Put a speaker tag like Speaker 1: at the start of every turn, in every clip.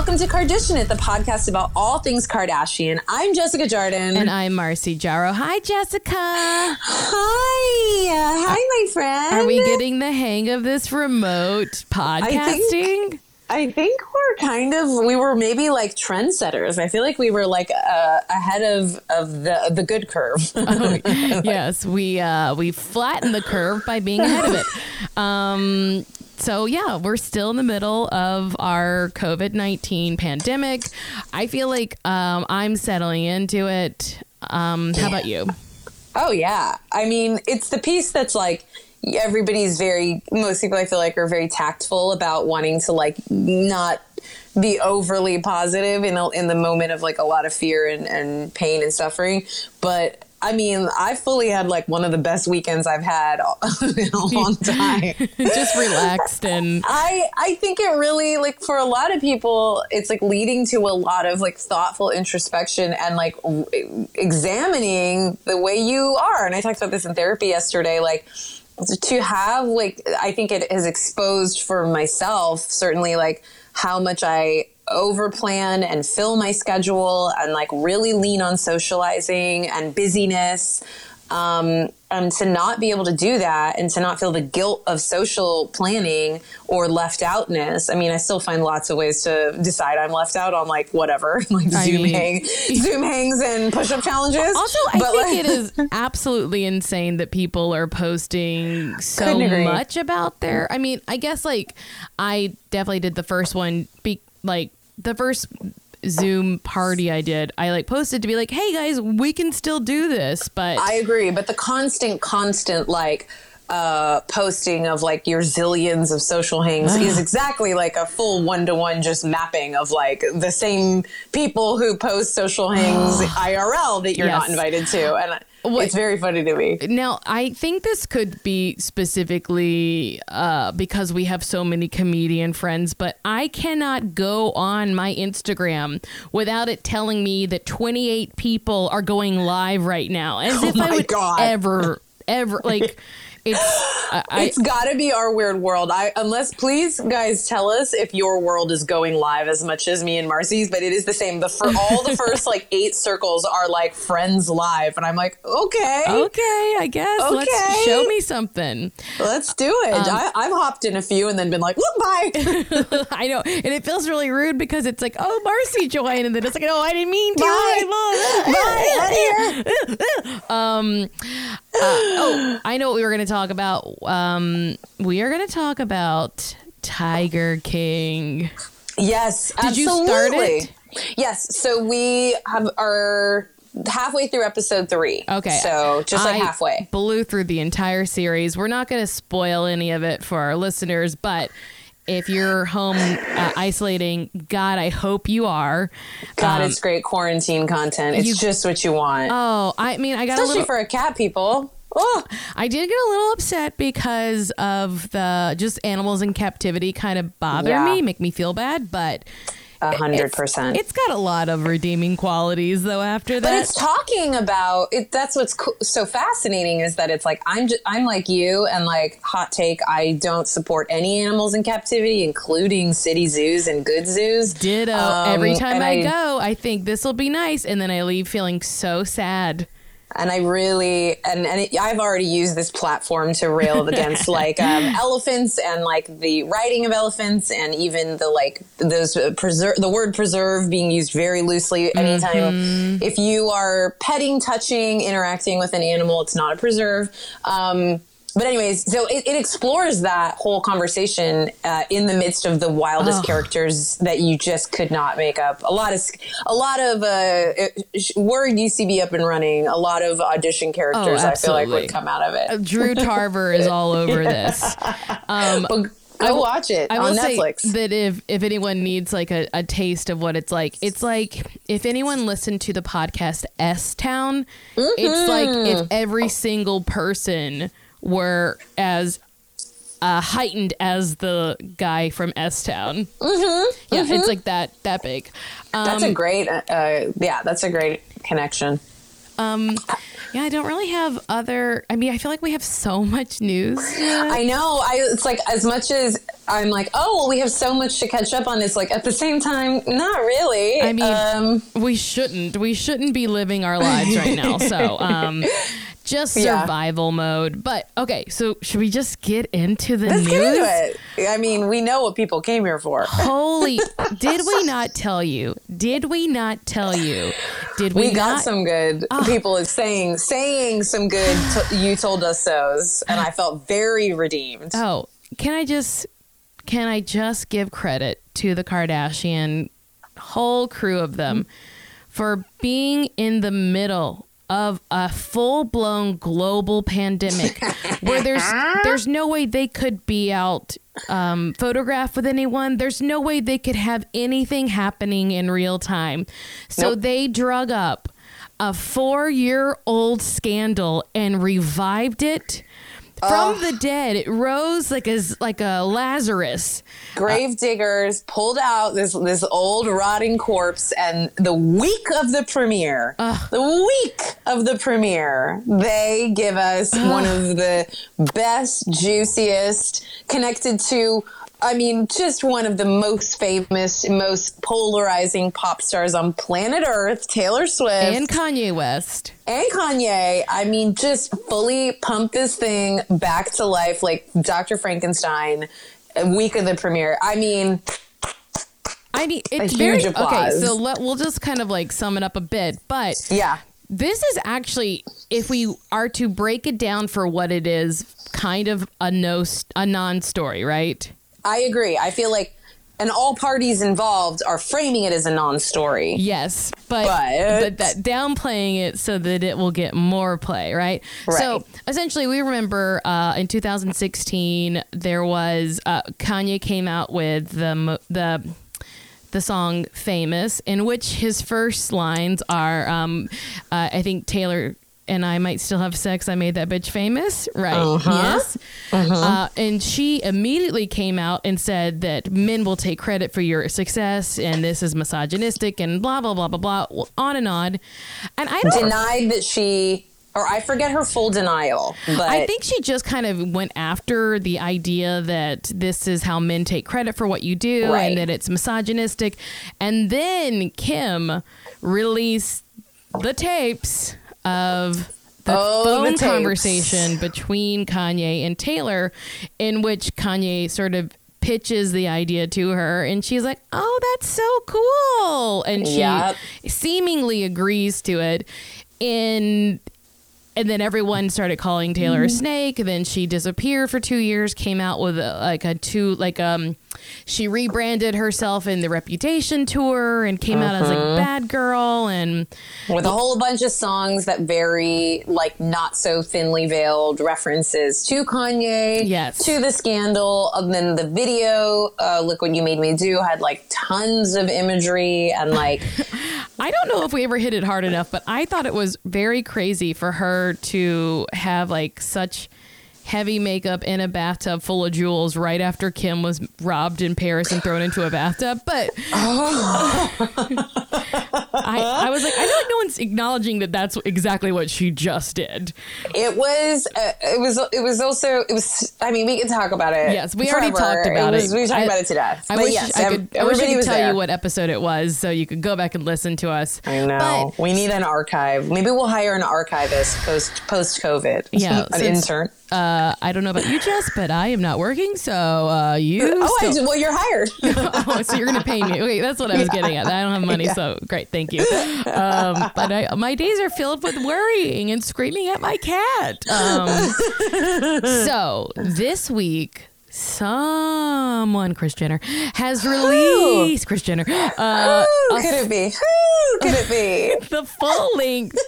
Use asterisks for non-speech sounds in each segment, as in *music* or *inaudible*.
Speaker 1: welcome to Kardashian, the podcast about all things Kardashian. I'm Jessica Jardin.
Speaker 2: And I'm Marcy Jarrow. Hi, Jessica.
Speaker 1: Hi. Uh, hi, my friend.
Speaker 2: Are we getting the hang of this remote podcasting?
Speaker 1: I think we're kind of we were maybe like trendsetters. I feel like we were like uh, ahead of of the the good curve. *laughs*
Speaker 2: oh, yes, we uh, we flattened the curve by being ahead of it. *laughs* Um, so yeah, we're still in the middle of our COVID nineteen pandemic. I feel like um, I'm settling into it. Um, how about you?
Speaker 1: Oh yeah, I mean it's the piece that's like everybody's very most people I feel like are very tactful about wanting to like not be overly positive in a, in the moment of like a lot of fear and, and pain and suffering, but I mean, I fully had like one of the best weekends I've had *laughs* in a long *laughs* time.
Speaker 2: Just relaxed and *laughs*
Speaker 1: I I think it really like for a lot of people it's like leading to a lot of like thoughtful introspection and like examining the way you are. And I talked about this in therapy yesterday like to have like I think it has exposed for myself certainly like how much I overplan and fill my schedule and like really lean on socializing and busyness um, and to not be able to do that and to not feel the guilt of social planning or left outness. I mean, I still find lots of ways to decide I'm left out on like whatever, *laughs* like I Zoom mean, hang, *laughs* Zoom hangs and push up challenges.
Speaker 2: Also, I but think like, it is *laughs* absolutely insane that people are posting so much about their. I mean, I guess like I definitely did the first one, be like the first Zoom party I did, I like posted to be like, "Hey guys, we can still do this." But
Speaker 1: I agree, but the constant constant like uh, posting of like your zillions of social hangs is *sighs* exactly like a full one to one just mapping of like the same people who post social hangs *gasps* IRL that you're yes. not invited to. And what, it's very funny to me.
Speaker 2: Now, I think this could be specifically uh, because we have so many comedian friends, but I cannot go on my Instagram without it telling me that 28 people are going live right now, as *laughs* oh if I would God. ever, ever like. *laughs* It's *gasps*
Speaker 1: I, it's got to be our weird world. I unless please guys tell us if your world is going live as much as me and Marcy's, but it is the same. The for all the *laughs* first like eight circles are like friends live, and I'm like, okay,
Speaker 2: okay, I guess. Okay. Let's show me something.
Speaker 1: Let's do it. Um, I, have hopped in a few and then been like, bye. *laughs*
Speaker 2: I know, and it feels really rude because it's like, oh, Marcy joined, and then it's like, oh, I didn't mean to.
Speaker 1: Bye. bye. *laughs*
Speaker 2: um. Uh, oh, I know what we were going to talk about. Um, we are going to talk about Tiger King.
Speaker 1: Yes,
Speaker 2: did absolutely. you start it?
Speaker 1: Yes. So we have our halfway through episode three.
Speaker 2: Okay.
Speaker 1: So just like I halfway.
Speaker 2: Blew through the entire series. We're not going to spoil any of it for our listeners, but if you're home uh, isolating, God, I hope you are.
Speaker 1: God, um, it's great quarantine content. It's you, just what you want.
Speaker 2: Oh, I mean, I got
Speaker 1: especially
Speaker 2: little,
Speaker 1: for a cat, people. Oh.
Speaker 2: I did get a little upset because of the just animals in captivity kind of bother yeah. me, make me feel bad, but
Speaker 1: a hundred percent.
Speaker 2: It's got a lot of redeeming qualities, though. After that,
Speaker 1: but it's talking about it. That's what's co- so fascinating is that it's like I'm just, I'm like you, and like hot take. I don't support any animals in captivity, including city zoos and good zoos.
Speaker 2: Ditto. Um, Every time I, I go, I think this will be nice, and then I leave feeling so sad
Speaker 1: and I really and, and it, I've already used this platform to rail *laughs* against like um, elephants and like the riding of elephants and even the like those uh, preserve the word preserve being used very loosely anytime mm-hmm. if you are petting touching interacting with an animal it's not a preserve um, but anyways, so it, it, explores that whole conversation uh, in the midst of the wildest oh. characters that you just could not make up. A lot of a lot of uh, were UCB up and running. A lot of audition characters. Oh, I feel like would come out of it. Uh,
Speaker 2: Drew Tarver is *laughs* all over this.
Speaker 1: Um, but, Go watch it I on Netflix.
Speaker 2: that if if anyone needs like a, a taste of what it's like, it's like if anyone listened to the podcast S Town, mm-hmm. it's like if mm-hmm. every single person were as uh, heightened as the guy from S Town.
Speaker 1: Mm-hmm,
Speaker 2: yeah,
Speaker 1: mm-hmm.
Speaker 2: it's like that that big.
Speaker 1: Um, that's a um, great, uh, uh, yeah, that's a great connection.
Speaker 2: Um, yeah, I don't really have other. I mean, I feel like we have so much news.
Speaker 1: I know. I it's like as much as I'm like, oh, well, we have so much to catch up on. It's like at the same time, not really.
Speaker 2: I mean,
Speaker 1: um,
Speaker 2: we shouldn't. We shouldn't be living our lives right now. So, um, *laughs* just
Speaker 1: Yeah.
Speaker 2: survival mode. But okay, so should we just get into the
Speaker 1: let's
Speaker 2: news?
Speaker 1: get into it. I mean, we know what people came here for.
Speaker 2: Holy! *laughs* did we not tell you? Did we not tell you? Did we,
Speaker 1: We got
Speaker 2: not?
Speaker 1: some good ah. people saying saying some good. T- you told us so's, and I felt very redeemed.
Speaker 2: Oh, can I just can I just give credit to the Kardashian whole crew of them mm. for being in the middle of a full-blown global pandemic where there's *laughs* there's no way they could be out um, photographed with anyone. There's no way they could have anything happening in real time. So
Speaker 1: Nope.
Speaker 2: they drug up a four-year-old scandal and revived it from uh, the dead. It rose like a like a Lazarus.
Speaker 1: Grave diggers pulled out this this old rotting corpse, and the week of the premiere, the week of the premiere, they give us one of the best, juiciest, connected to. I mean, just one of the most famous, most polarizing pop stars on planet Earth, Taylor Swift
Speaker 2: And Kanye West.
Speaker 1: and Kanye, I mean, just fully pump this thing back to life like Dr. Frankenstein, a week of the premiere. I mean,
Speaker 2: I mean, it's
Speaker 1: huge
Speaker 2: very okay. So let, we'll just kind of like sum it up a bit, but
Speaker 1: yeah.
Speaker 2: this is actually, if we are to break it down for what it is, kind of a no, a non-story, right?
Speaker 1: I agree. I feel like, and all parties involved are framing it as a non story.
Speaker 2: Yes, but
Speaker 1: But-
Speaker 2: but, that downplaying it so that it will get more play, right? So essentially, we remember uh, in 2016 there was uh, Kanye came out with the the the song "Famous," in which his first lines are, um, uh, I think Taylor. And I might still have sex. I made that bitch famous, right?
Speaker 1: Uh-huh.
Speaker 2: Yes. uh-huh and she immediately came out and said that men will take credit for your success, and this is misogynistic, and blah blah blah blah blah, on and on. And I don't.
Speaker 1: Denied that she, or I forget her full denial, but
Speaker 2: I think she just kind of went after the idea that this is how men take credit for what you do
Speaker 1: Right.
Speaker 2: and that it's misogynistic. And then Kim released the tapes of the
Speaker 1: Oh,
Speaker 2: phone
Speaker 1: tapes.
Speaker 2: conversation between Kanye and Taylor, in which Kanye sort of pitches the idea to her and she's like oh that's so cool and she
Speaker 1: Yep.
Speaker 2: seemingly agrees to it in and then everyone started calling Taylor a snake. Then she disappeared for two years. Came out with a, like a two like um, she rebranded herself in the Reputation tour and came out as like bad girl and
Speaker 1: with a whole bunch of songs that very like not so thinly veiled references to Kanye,
Speaker 2: Yes.
Speaker 1: to the scandal, and then the video, uh, "Look What You Made Me Do," had like tons of imagery and like *laughs*
Speaker 2: I don't know if we ever hit it hard enough, but I thought it was very crazy for her to have like such heavy makeup in a bathtub full of jewels right after Kim was robbed in Paris and thrown into a bathtub. But *laughs* I, I was like, I feel like no one's acknowledging that that's exactly what she just did.
Speaker 1: it was. Uh, it was. It was also. It was. I mean, we can talk about it.
Speaker 2: Yes, we already talked about
Speaker 1: was-
Speaker 2: it.
Speaker 1: We talked
Speaker 2: I-
Speaker 1: about it to death.
Speaker 2: I
Speaker 1: but
Speaker 2: wish
Speaker 1: yes,
Speaker 2: I could. I wish I could tell
Speaker 1: there.
Speaker 2: you what episode it was, so you could go back and listen to us.
Speaker 1: I know.
Speaker 2: But
Speaker 1: we need an archive. Maybe we'll hire an archivist post post COVID.
Speaker 2: Yeah,
Speaker 1: an intern.
Speaker 2: Uh, I don't know about you, Jess, but I am not working, so uh, you.
Speaker 1: Oh, I
Speaker 2: still-
Speaker 1: do, well, you're hired. *laughs*
Speaker 2: oh, so you're gonna pay me? Okay, that's what I was getting at. I don't have money,
Speaker 1: Yeah.
Speaker 2: so great, thank you. Um, but I, my days are filled with worrying and screaming at my cat. Um, *laughs* so this week. Someone, Kris Jenner, has released Kris Jenner uh,
Speaker 1: Who could it be? Who *laughs* could it be? *laughs*
Speaker 2: the full length,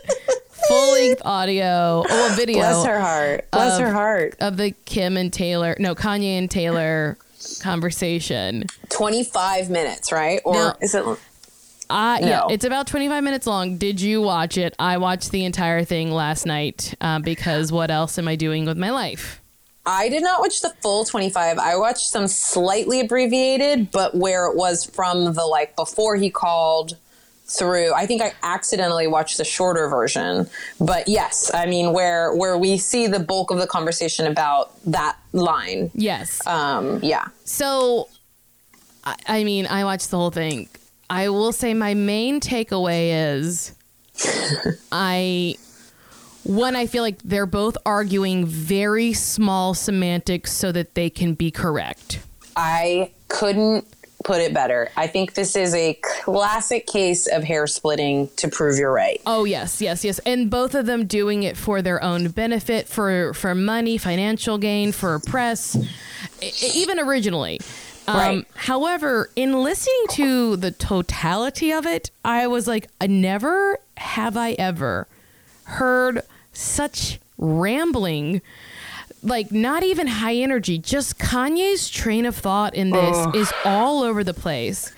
Speaker 2: full length audio, well, video
Speaker 1: Bless her heart. Bless
Speaker 2: of-
Speaker 1: her heart.
Speaker 2: of the Kim and Taylor, no, Kanye and Taylor conversation.
Speaker 1: 25 minutes, right? Or
Speaker 2: No.
Speaker 1: is it?
Speaker 2: Uh, Yeah,
Speaker 1: No.
Speaker 2: it's about 25 minutes long. Did you watch it? I watched the entire thing last night uh, because what else am I doing with my life?
Speaker 1: I did not watch the full 25. I watched some slightly abbreviated, but where it was from the like before he called through. I think I accidentally watched the shorter version, but yes, I mean where where we see the bulk of the conversation about that line.
Speaker 2: Yes.
Speaker 1: Um, yeah.
Speaker 2: So, I, I mean, I watched the whole thing. I will say my main takeaway is *laughs* I. One, I feel like they're both arguing very small semantics so that they can be correct.
Speaker 1: I couldn't put it better. I think this is a classic case of hair splitting to prove you're right.
Speaker 2: Oh yes, yes, yes. And both of them doing it for their own benefit, for for money, financial gain, for press, even originally. Um,
Speaker 1: Right.
Speaker 2: However, in listening to the totality of it, I was like, I never have I ever heard such rambling like not even high energy just kanye's train of thought in this is all over the place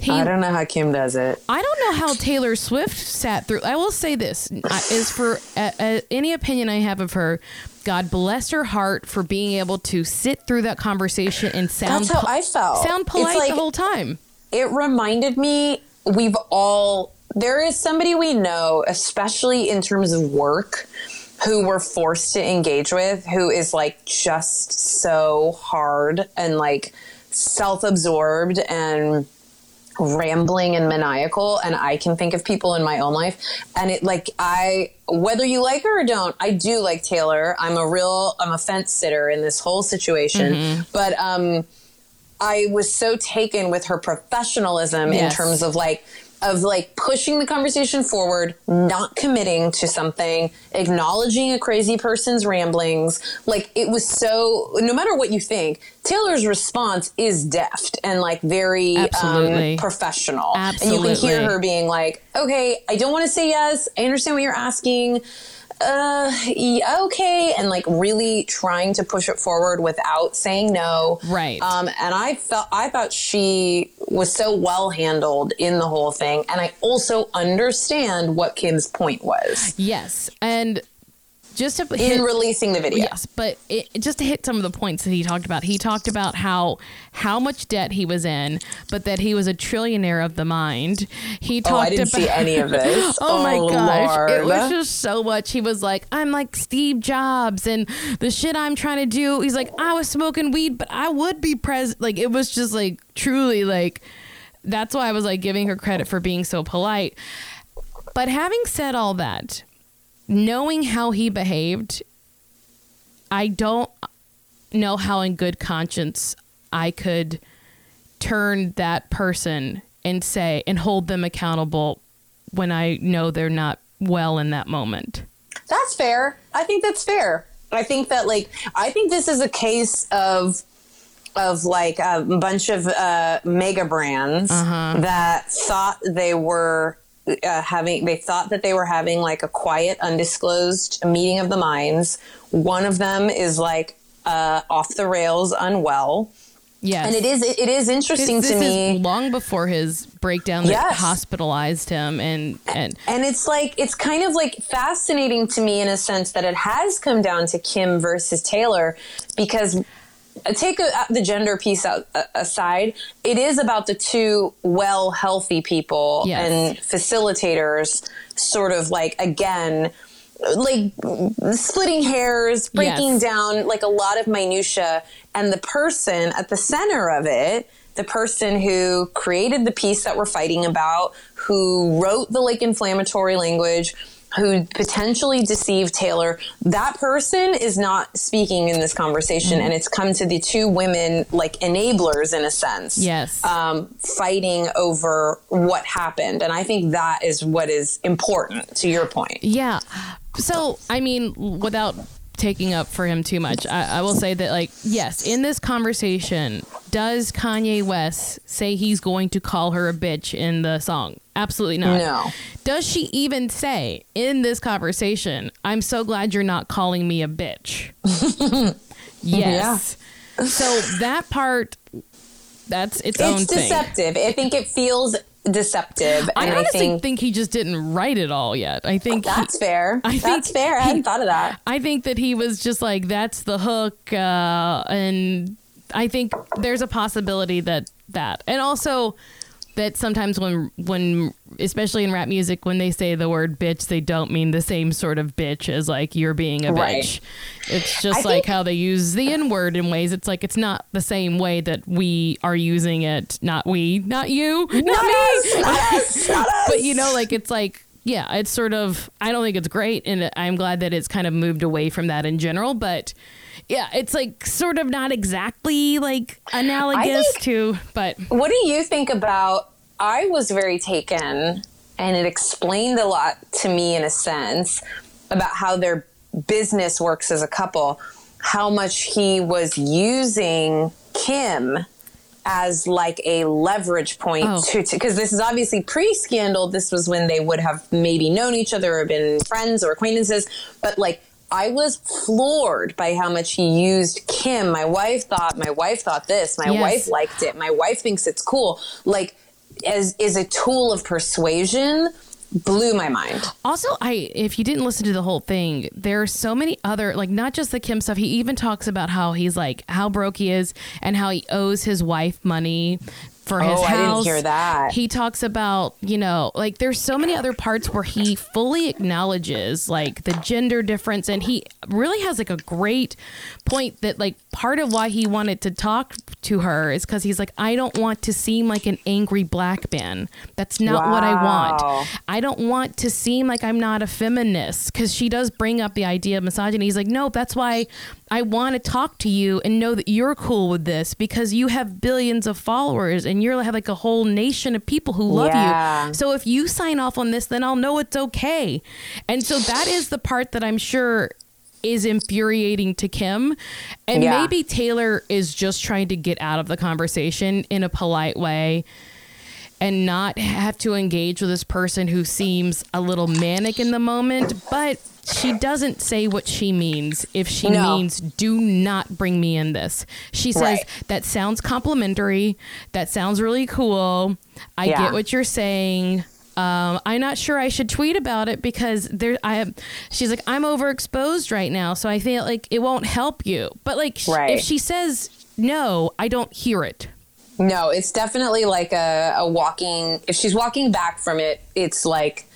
Speaker 2: he
Speaker 1: I don't know how Kim does it.
Speaker 2: I don't know how Taylor Swift sat through. I will say this is for uh, uh, any opinion I have of her. God bless her heart for being able to sit through that conversation and sound
Speaker 1: That's how
Speaker 2: po-
Speaker 1: I felt.
Speaker 2: sound polite
Speaker 1: like-
Speaker 2: the whole time.
Speaker 1: it reminded me we've all there is somebody we know especially in terms of work who we're forced to engage with who is like just so hard and like self-absorbed and rambling and maniacal and i can think of people in my own life. And it like i whether you like her or don't i do like taylor. I'm a real i'm a fence sitter in this whole situation. But um I was so taken with her professionalism
Speaker 2: Yes.
Speaker 1: in terms of like of like pushing the conversation forward, not committing to something, acknowledging a crazy person's ramblings. Like it was so no matter what you think, Taylor's response is deft and like very
Speaker 2: Absolutely.
Speaker 1: um, professional. And you can hear her being like, "Okay, I don't want to say yes. I understand what you're asking." Uh yeah, okay and like really trying to push it forward without saying no
Speaker 2: Right.
Speaker 1: um and i felt i thought she was so well handled in the whole thing and i also understand what kim's point was
Speaker 2: Yes, and just to
Speaker 1: in releasing the video
Speaker 2: Yes, but it, just to hit some of the points that he talked about, he talked about how how much debt he was in, but that he was a trillionaire of the mind. He talked
Speaker 1: oh i didn't
Speaker 2: about
Speaker 1: see any of *laughs* this
Speaker 2: Oh, my oh, gosh. It was just so much. He was like, I'm like Steve Jobs and the shit I'm trying to do. He's like, I was smoking weed, but I would be president. Like, it was just like truly like, that's why I was like giving her credit for being so polite. But having said all that, knowing how he behaved, I don't know how in good conscience I could turn that person and say and hold them accountable when I know they're not well in that moment.
Speaker 1: That's fair. I think that's fair. I think that like I think this is a case of of like a bunch of uh, mega brands that thought they were uh, having they thought that they were having like a quiet undisclosed meeting of the minds. One of them is like uh, off the rails unwell.
Speaker 2: Yes.
Speaker 1: And it is it is interesting
Speaker 2: this
Speaker 1: to me.
Speaker 2: is long before his breakdown that
Speaker 1: Yes.
Speaker 2: hospitalized him and and
Speaker 1: And it's like it's kind of like fascinating to me in a sense that it has come down to Kim versus Taylor because take a, the gender piece out, uh, aside, it is about the two well healthy people
Speaker 2: Yes.
Speaker 1: and facilitators sort of like again like splitting hairs, breaking
Speaker 2: Yes.
Speaker 1: down like a lot of minutia and the person at the center of it the person who created the piece that we're fighting about, who wrote the like inflammatory language, who potentially deceived Taylor, that person is not speaking in this conversation.
Speaker 2: Mm-hmm.
Speaker 1: And it's come to the two women like enablers in a sense.
Speaker 2: Yes.
Speaker 1: Um, fighting over what happened. And I think that is what is important to your point.
Speaker 2: Yeah. So, I mean, without taking up for him too much, I, I will say that, like, yes, in this conversation, does Kanye West say he's going to call her a bitch in the song? Absolutely not.
Speaker 1: No.
Speaker 2: Does she even say in this conversation, I'm so glad you're not calling me a bitch? *laughs* yes. So, that part, that's its, own
Speaker 1: It's
Speaker 2: thing.
Speaker 1: deceptive. I think it feels deceptive.
Speaker 2: I
Speaker 1: and
Speaker 2: honestly
Speaker 1: I
Speaker 2: think,
Speaker 1: think
Speaker 2: he just didn't write it all yet. I think he-
Speaker 1: that's fair.
Speaker 2: I think
Speaker 1: that's fair. I hadn't
Speaker 2: he-
Speaker 1: thought of that.
Speaker 2: I think that he was just like, that's the hook. Uh, and I think there's a possibility that that. And also, that sometimes when when especially in rap music when they say the word bitch they don't mean the same sort of bitch as like you're being a
Speaker 1: Right.
Speaker 2: bitch it's just
Speaker 1: I
Speaker 2: like
Speaker 1: think-
Speaker 2: how they use the n word in ways it's like it's not the same way that we are using it not we not you not,
Speaker 1: Not
Speaker 2: me
Speaker 1: us, not *laughs* us, not us.
Speaker 2: but you know like it's like yeah it's sort of i don't think it's great and i'm glad that it's kind of moved away from that in general but yeah it's like sort of not exactly like analogous
Speaker 1: think-
Speaker 2: to but
Speaker 1: What do you think about? I was very taken, and it explained a lot to me in a sense about how their business works as a couple. How much he was using Kim as like a leverage point
Speaker 2: Oh.
Speaker 1: to because this is obviously pre-scandal. This was when they would have maybe known each other or been friends or acquaintances, but like. I was floored by how much he used Kim. My wife thought, my wife thought this, my
Speaker 2: Yes.
Speaker 1: wife liked it. My wife thinks it's cool. Like, as is a tool of persuasion, blew my mind.
Speaker 2: Also, I if you didn't listen to the whole thing, there are so many other like not just the Kim stuff. He even talks about how he's like how broke he is and how he owes his wife money for his
Speaker 1: Oh, I didn't
Speaker 2: house.
Speaker 1: hear that.
Speaker 2: He talks about, you know, like there's so many other parts where he fully acknowledges like the gender difference and he really has like a great point that like part of why he wanted to talk to her is cuz he's like I don't want to seem like an angry black man. That's not what I want. I don't want to seem like I'm not a feminist because she does bring up the idea of misogyny. He's like, no, that's why I want to talk to you and know that you're cool with this because you have billions of followers and you have like a whole nation of people who love
Speaker 1: Yeah.
Speaker 2: you. So if you sign off on this, then I'll know it's okay. And so that is the part that I'm sure is infuriating to Kim. And
Speaker 1: Yeah.
Speaker 2: maybe Taylor is just trying to get out of the conversation in a polite way and not have to engage with this person who seems a little manic in the moment, but she doesn't say what she means if she
Speaker 1: No.
Speaker 2: means do not bring me in this. She says
Speaker 1: Right.
Speaker 2: that sounds complimentary, that sounds really cool. I
Speaker 1: Yeah.
Speaker 2: get what you're saying. Um, I'm not sure I should tweet about it because there I she's like I'm overexposed right now, so I feel like it won't help you. But like
Speaker 1: Right.
Speaker 2: if she says no, I don't hear it.
Speaker 1: No, it's definitely like a, a walking. If she's walking back from it, it's like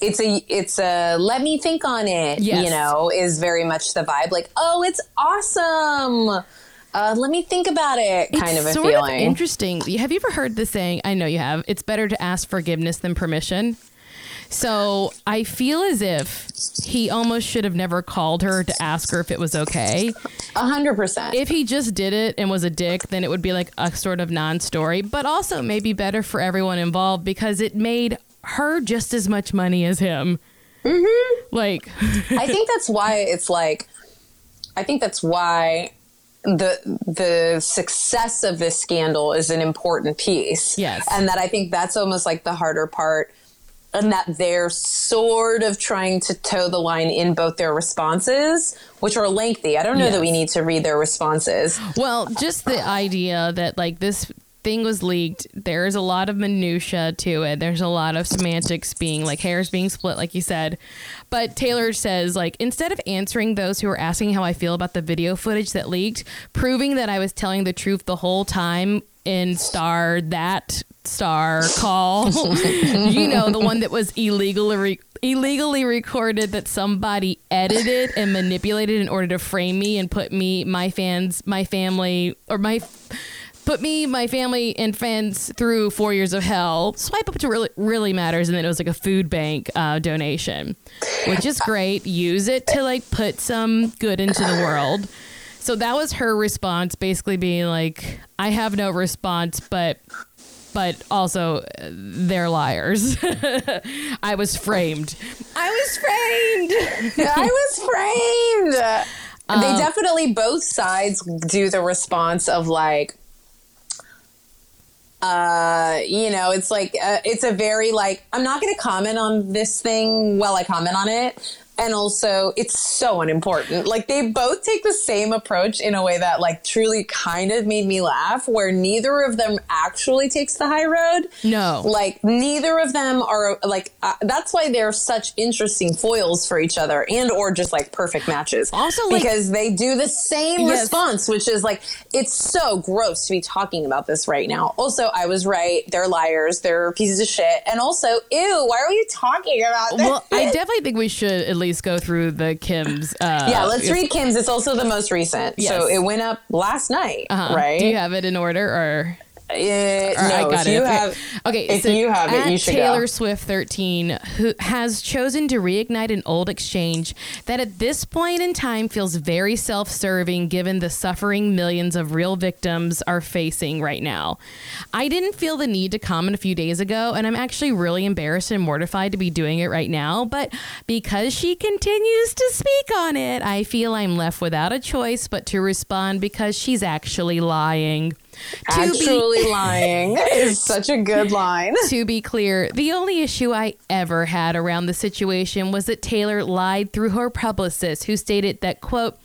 Speaker 1: it's a it's a let me think on it.
Speaker 2: Yes.
Speaker 1: You know, is very much the vibe. Like, oh, it's awesome. Uh, let me think about it. Kind
Speaker 2: it's
Speaker 1: of a
Speaker 2: sort
Speaker 1: feeling.
Speaker 2: Of interesting. Have you ever heard the saying? I know you have. It's better to ask forgiveness than permission. So I feel as if he almost should have never called her to ask her if it was okay.
Speaker 1: A hundred percent.
Speaker 2: If he just did it and was a dick, then it would be like a sort of non-story, but also maybe better for everyone involved because it made her just as much money as him. Mm-hmm. Like, *laughs*
Speaker 1: I think that's why it's like I think that's why the the success of this scandal is an important piece.
Speaker 2: Yes.
Speaker 1: And that I think that's almost like the harder part and that they're sort of trying to toe the line in both their responses, which are lengthy. I don't know that we need to read their responses.
Speaker 2: Well, just the idea that like this thing was leaked, there's a lot of minutia to it. There's a lot of semantics being like hairs being split, like you said. But Taylor says like instead of answering those who are asking how I feel about the video footage that leaked, proving that I was telling the truth the whole time in star that star call, *laughs* you know, the one that was illegally re- illegally recorded that somebody edited and manipulated in order to frame me and put me, my fans, my family, or my put me, my family, and fans through four years of hell. Swipe up to really really matters, and then it was like a food bank uh, donation, which is great. Use it to like put some good into the world. So that was her response, basically being like, "I have no response, but." But also, uh, they're liars. *laughs* I was framed. I was framed.
Speaker 1: I *laughs* was framed.
Speaker 2: Um,
Speaker 1: they definitely both sides do the response of like uh you know it's like uh, it's a very like i'm not going to comment on this thing while i comment on it and also it's so unimportant. Like they both take the same approach in a way that like truly kind of made me laugh where neither of them actually takes the high road.
Speaker 2: No.
Speaker 1: Like neither of them are like uh, that's why they're such interesting foils for each other and or just like perfect matches.
Speaker 2: Also, like-
Speaker 1: because they do the same
Speaker 2: Yes.
Speaker 1: response, which is like it's so gross to be talking about this right now. Also, I was right. They're liars. They're pieces of shit. And also, ew, why are you talking about this?
Speaker 2: Well, I definitely think we should at least go through the Kim's. Uh,
Speaker 1: yeah, let's read Kim's. It's also the most recent.
Speaker 2: Yes.
Speaker 1: So it went up last night,
Speaker 2: Uh-huh.
Speaker 1: right?
Speaker 2: Do you have it in order or?
Speaker 1: Eh,
Speaker 2: or
Speaker 1: no,
Speaker 2: I got
Speaker 1: if
Speaker 2: it.
Speaker 1: you
Speaker 2: Okay.
Speaker 1: have,
Speaker 2: okay,
Speaker 1: if
Speaker 2: so
Speaker 1: you have it, you should
Speaker 2: Taylor
Speaker 1: go.
Speaker 2: Swift 13, who has chosen to reignite an old exchange that at this point in time feels very self-serving given the suffering millions of real victims are facing right now. I didn't feel the need to comment a few days ago, and I'm actually really embarrassed and mortified to be doing it right now. But because she continues to speak on it, I feel I'm left without a choice but to respond because she's actually lying. To be-
Speaker 1: Actually lying is such a good line. *laughs*
Speaker 2: to be clear, the only issue I ever had around the situation was that Taylor lied through her publicist, who stated that, quote,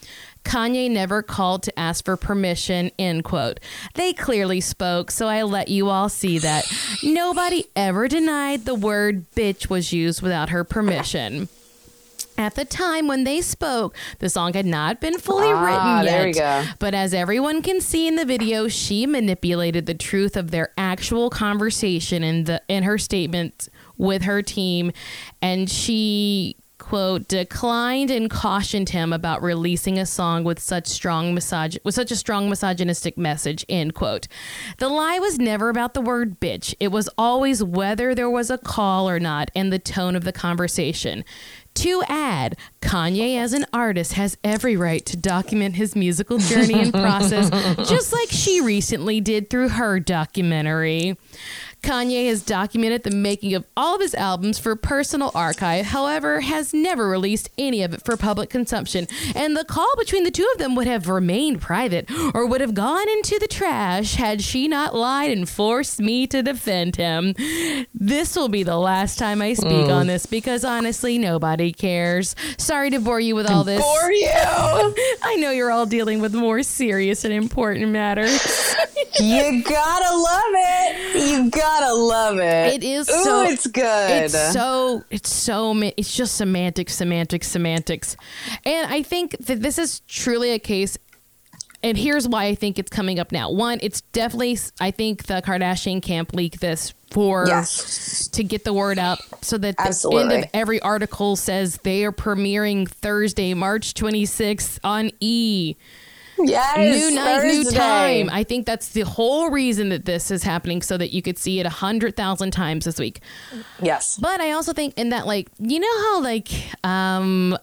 Speaker 2: Kanye never called to ask for permission, end quote. They clearly spoke, so I let you all see that. Nobody ever denied the word bitch was used without her permission. At the time when they spoke, the song had not been fully
Speaker 1: Ah,
Speaker 2: written yet.
Speaker 1: there we go.
Speaker 2: But as everyone can see in the video, she manipulated the truth of their actual conversation in the in her statement with her team, and she quote declined and cautioned him about releasing a song with such strong misog- with such a strong misogynistic message end quote the lie was never about the word bitch it was always whether there was a call or not and the tone of the conversation to add, Kanye as an artist has every right to document his musical journey and process, *laughs* just like she recently did through her documentary. Kanye has documented the making of all of his albums for personal archive, however, has never released any of it for public consumption. And the call between the two of them would have remained private or would have gone into the trash had she not lied and forced me to defend him. This will be the last time I speak on mm. this because honestly, nobody cares. Sorry to bore you with all this.
Speaker 1: For you. *laughs*
Speaker 2: I know you're all dealing with more serious and important matters. *laughs*
Speaker 1: you *laughs* gotta love it. You gotta love it.
Speaker 2: It is
Speaker 1: Ooh,
Speaker 2: so-
Speaker 1: it's good.
Speaker 2: It's so it's so it's just semantics, semantics, semantics, and I think that this is truly a case. And here's why I think it's coming up now. One, it's definitely I think the Kardashian camp leaked this for
Speaker 1: yes.
Speaker 2: to get the word out, so that the end of every article says they are premiering Thursday, March 26th on E *laughs*
Speaker 1: Yes.
Speaker 2: new night, new time. I think that's the whole reason that this is happening, so that you could see it a hundred thousand times this week.
Speaker 1: Yes.
Speaker 2: But I also think in that, like, you know how like, um,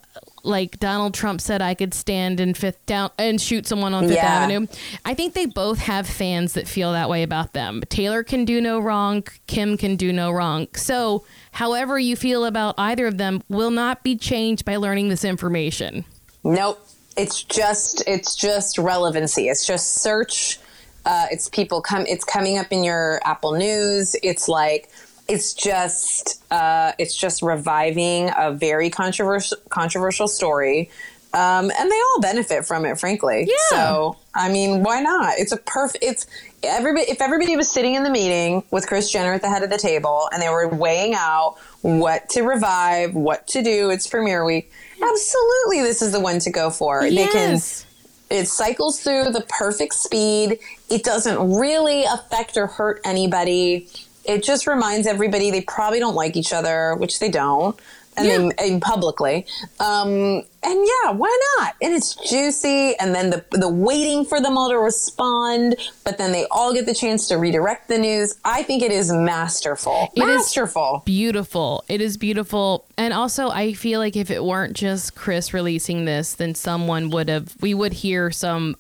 Speaker 2: like Donald Trump said, I could stand in Fifth down and shoot someone on Fifth
Speaker 1: Yeah.
Speaker 2: Avenue. I think they both have fans that feel that way about them. Taylor can do no wrong. Kim can do no wrong. So, however you feel about either of them will not be changed by learning this information.
Speaker 1: Nope. It's just it's just relevancy. It's just search. Uh, it's people come. It's coming up in your Apple News. It's like it's just uh, it's just reviving a very controversial controversial story, um, and they all benefit from it. Frankly,
Speaker 2: Yeah.
Speaker 1: So I mean, why not? It's a perfect. It's everybody. If everybody was sitting in the meeting with Kris Jenner at the head of the table, and they were weighing out what to revive, what to do. It's premiere week. Absolutely, this is the one to go for. They can
Speaker 2: Yes.
Speaker 1: it cycles through the perfect speed. It doesn't really affect or hurt anybody. It just reminds everybody they probably don't like each other, which they don't, and
Speaker 2: Yeah.
Speaker 1: they and publicly. Um, and yeah, why not? And it's juicy, and then the the waiting for them all to respond, but then they all get the chance to redirect the news. I think it is masterful.
Speaker 2: It is-
Speaker 1: masterful.
Speaker 2: beautiful. It is beautiful. And also I feel like if it weren't just Kris releasing this, then someone would have we would hear some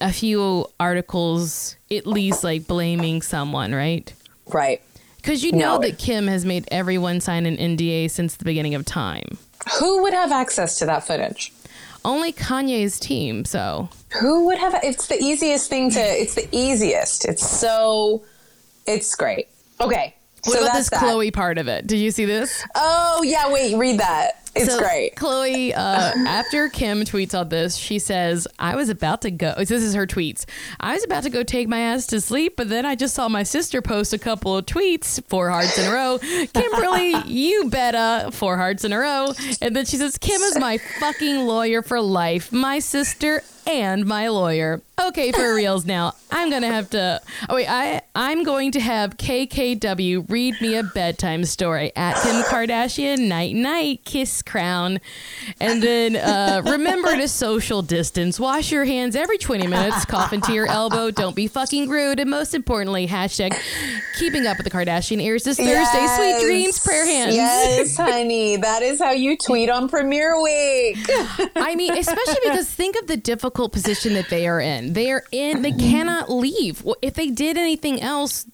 Speaker 2: a few articles at least like blaming someone, right?
Speaker 1: right.
Speaker 2: Cuz you know
Speaker 1: No.
Speaker 2: that Kim has made everyone sign an NDA since the beginning of time.
Speaker 1: Who would have access to that footage?
Speaker 2: Only Kanye's team, so
Speaker 1: Who would have? It's the easiest thing to. It's the easiest. It's so. It's great. Okay.
Speaker 2: what
Speaker 1: so
Speaker 2: about this
Speaker 1: that.
Speaker 2: Khloe part of it? Did you see this?
Speaker 1: Oh yeah. Wait. Read that. It's
Speaker 2: So,
Speaker 1: great.
Speaker 2: Khloe, uh, after Kim tweets on this, she says, I was about to go. This is her tweets. I was about to go take my ass to sleep, but then I just saw my sister post a couple of tweets, four hearts in a row. Kimberly, *laughs* you betta, four hearts in a row. And then she says, Kim is my fucking lawyer for life, my sister and my lawyer. Okay, for *laughs* reals now. I'm gonna have to. Oh wait, I I'm going to have KKW read me a bedtime story at Kim Kardashian night night kiss crown, and then uh, *laughs* remember to social distance. Wash your hands every 20 minutes. Cough into your elbow. Don't be fucking rude. And most importantly, hashtag keeping up with the Kardashian airs this Thursday. Sweet dreams, prayer hands.
Speaker 1: Yes, *laughs* honey. That is how you tweet on Premiere Week.
Speaker 2: I mean, especially because think of the difficult position that they are in. They are in, they cannot leave. Well, If they did anything else,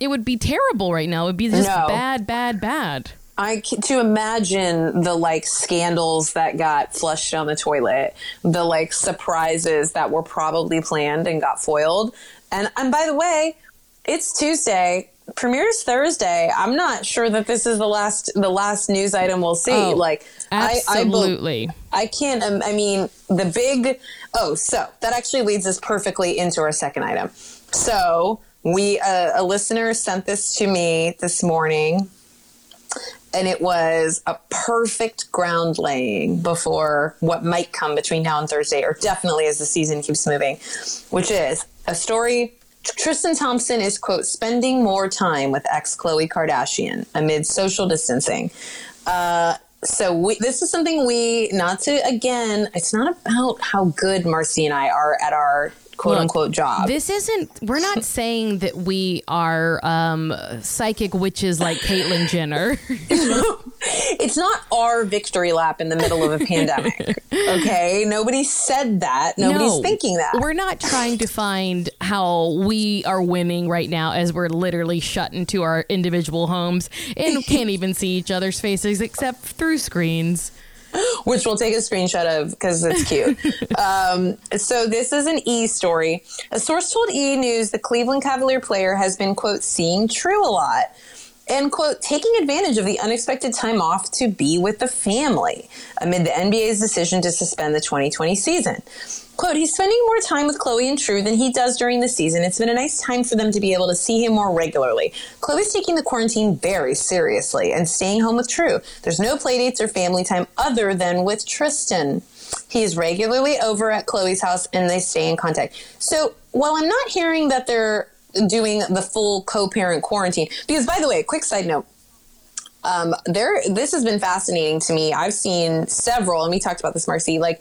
Speaker 2: it would be terrible right now. It would be just
Speaker 1: No.
Speaker 2: bad, bad, bad.
Speaker 1: I to imagine the like scandals that got flushed down the toilet, the like surprises that were probably planned and got foiled. And and by the way, it's Tuesday. Premieres Thursday. I'm not sure that this is the last the last news item we'll see.
Speaker 2: Oh,
Speaker 1: like I, I,
Speaker 2: Absolutely.
Speaker 1: I can't. Um, I mean, the big. Oh, so that actually leads us perfectly into our second item. So we, uh, a listener sent this to me this morning, and it was a perfect ground laying before what might come between now and Thursday, or definitely as the season keeps moving, which is a story. Tristan Thompson is quote spending more time with ex Khloe Kardashian amid social distancing. Uh, so we, this is something we not to again. It's not about how good Marcy and I are at our quote
Speaker 2: Look,
Speaker 1: unquote job.
Speaker 2: This isn't, we're not *laughs* saying that we are um, psychic witches like Caitlyn Jenner. *laughs* *laughs*
Speaker 1: it's not our victory lap in the middle of a pandemic. Okay, nobody said that. Nobody's
Speaker 2: No,
Speaker 1: thinking that.
Speaker 2: We're not trying to find how we are winning right now as we're literally shut into our individual homes and can't even see each other's faces except through screens. *laughs*
Speaker 1: which we'll take a screenshot of because it's cute. *laughs* um, so this is an E story. A source told E News the Cleveland Cavalier player has been quote seeing True a lot and quote taking advantage of the unexpected time off to be with the family amid the NBA's decision to suspend the 2020 season. Quote, he's spending more time with Khloe and True than he does during the season. It's been a nice time for them to be able to see him more regularly. Khloe's taking the quarantine very seriously and staying home with True. There's no playdates or family time other than with Tristan. He is regularly over at Khloe's house and they stay in contact. So while I'm not hearing that they're doing the full co-parent quarantine, because by the way, quick side note, um, there this has been fascinating to me. I've seen several, and we talked about this, Marcy, like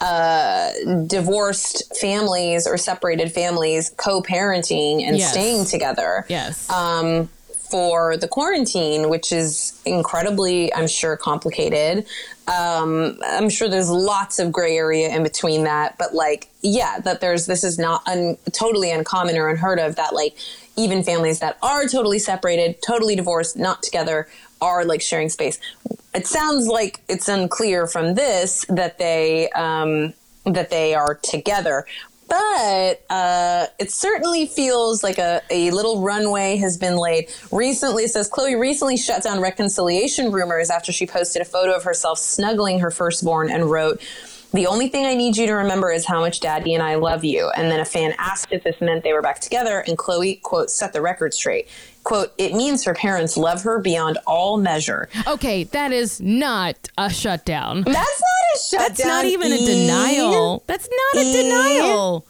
Speaker 1: uh, divorced families or separated families co-parenting and
Speaker 2: Yes.
Speaker 1: staying together
Speaker 2: Yes.
Speaker 1: um, for the quarantine, which is incredibly, I'm sure, complicated. Um, I'm sure there's lots of gray area in between that, but like, yeah, that there's this is not un, totally uncommon or unheard of that like even families that are totally separated, totally divorced, not together, are like sharing space. It sounds like it's unclear from this that they um, that they are together. But uh, it certainly feels like a, a little runway has been laid. Recently, says Khloe recently shut down reconciliation rumors after she posted a photo of herself snuggling her firstborn and wrote, The only thing I need you to remember is how much daddy and I love you. And then a fan asked if this meant they were back together, and Khloe, quote, set the record straight. Quote, it means her parents love her beyond all measure.
Speaker 2: okay, that is not a shutdown.
Speaker 1: That's not a shutdown.
Speaker 2: That's not even a
Speaker 1: E.
Speaker 2: denial. That's not a
Speaker 1: E.
Speaker 2: denial.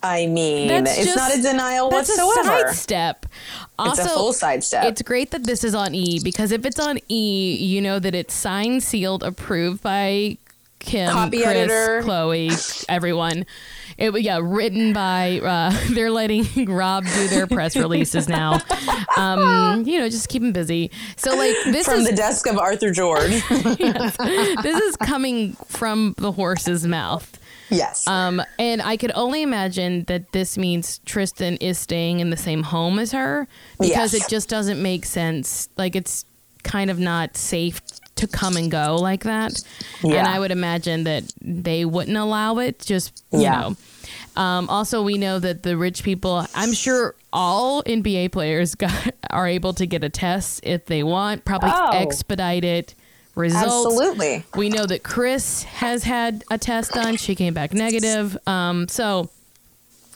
Speaker 1: I mean,
Speaker 2: That's
Speaker 1: it's
Speaker 2: just-
Speaker 1: not a denial
Speaker 2: That's
Speaker 1: whatsoever.
Speaker 2: a sidestep.
Speaker 1: It's a full sidestep.
Speaker 2: It's great that this is on E because if it's on E, you know that it's signed, sealed, approved by Kim,
Speaker 1: Copy
Speaker 2: Kris,
Speaker 1: editor.
Speaker 2: Khloe, everyone. It yeah, written by. Uh, *laughs* they're letting Rob do their press *laughs* releases now. Um, you know, just keep him busy. So like this
Speaker 1: From
Speaker 2: is
Speaker 1: the desk of Arthur George. *laughs*
Speaker 2: this is coming from the horse's mouth.
Speaker 1: yes.
Speaker 2: Um, and I could only imagine that this means Tristan is staying in the same home as her because
Speaker 1: Yes.
Speaker 2: it just doesn't make sense. Like it's kind of not safe to come and go like that. And I would imagine that they wouldn't allow it. Just you
Speaker 1: Yeah.
Speaker 2: know. Um, also, we know that the rich people. I'm sure all NBA players *laughs* got, are able to get a test if they want. Probably
Speaker 1: Oh.
Speaker 2: expedite it results.
Speaker 1: Absolutely.
Speaker 2: We know that Kris has had a test done. She came back negative. Um, so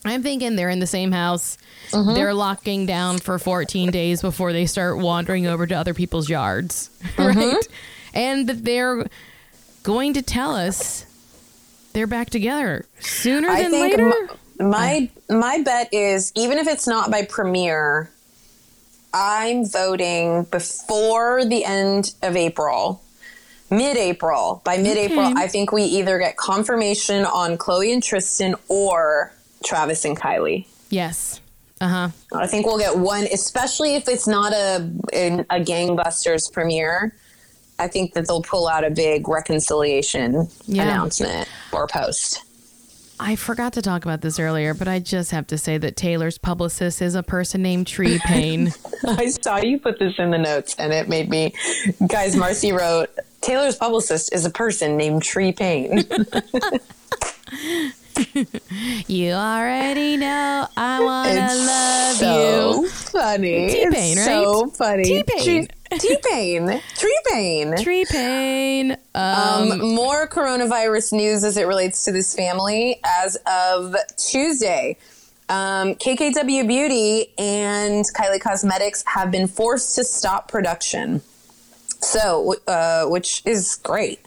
Speaker 2: I'm thinking they're in the same house.
Speaker 1: Mm-hmm.
Speaker 2: They're locking down for 14 days before they start wandering over to other people's yards, *laughs*
Speaker 1: Mm-hmm.
Speaker 2: right? And that they're going to tell us they're back together sooner
Speaker 1: I
Speaker 2: than later.
Speaker 1: m- my my bet is even if it's not by premiere, I'm voting before the end of April, mid-April. By mid-April,
Speaker 2: Okay.
Speaker 1: I think we either get confirmation on Khloe and Tristan or Travis and Kylie.
Speaker 2: yes. Uh huh.
Speaker 1: I think we'll get one, especially if it's not a in a gangbusters premiere. I think that they'll pull out a big reconciliation
Speaker 2: Yeah.
Speaker 1: announcement or post.
Speaker 2: I forgot to talk about this earlier, but I just have to say that Taylor's publicist is a person named Tree *laughs* Paine.
Speaker 1: I saw you put this in the notes and it made me guys Marcy *laughs* wrote Taylor's publicist is a person named Tree Paine. *laughs* *laughs*
Speaker 2: you already know I wanna love
Speaker 1: so
Speaker 2: you.
Speaker 1: funny.
Speaker 2: T-Pain,
Speaker 1: It's So funny.
Speaker 2: T-Pain.
Speaker 1: T *laughs* Pain. Tree Pain.
Speaker 2: Tree Paine. Um,
Speaker 1: Um, more coronavirus news as it relates to this family. As of Tuesday, um, KKW Beauty and Kylie Cosmetics have been forced to stop production. So, uh, which is great,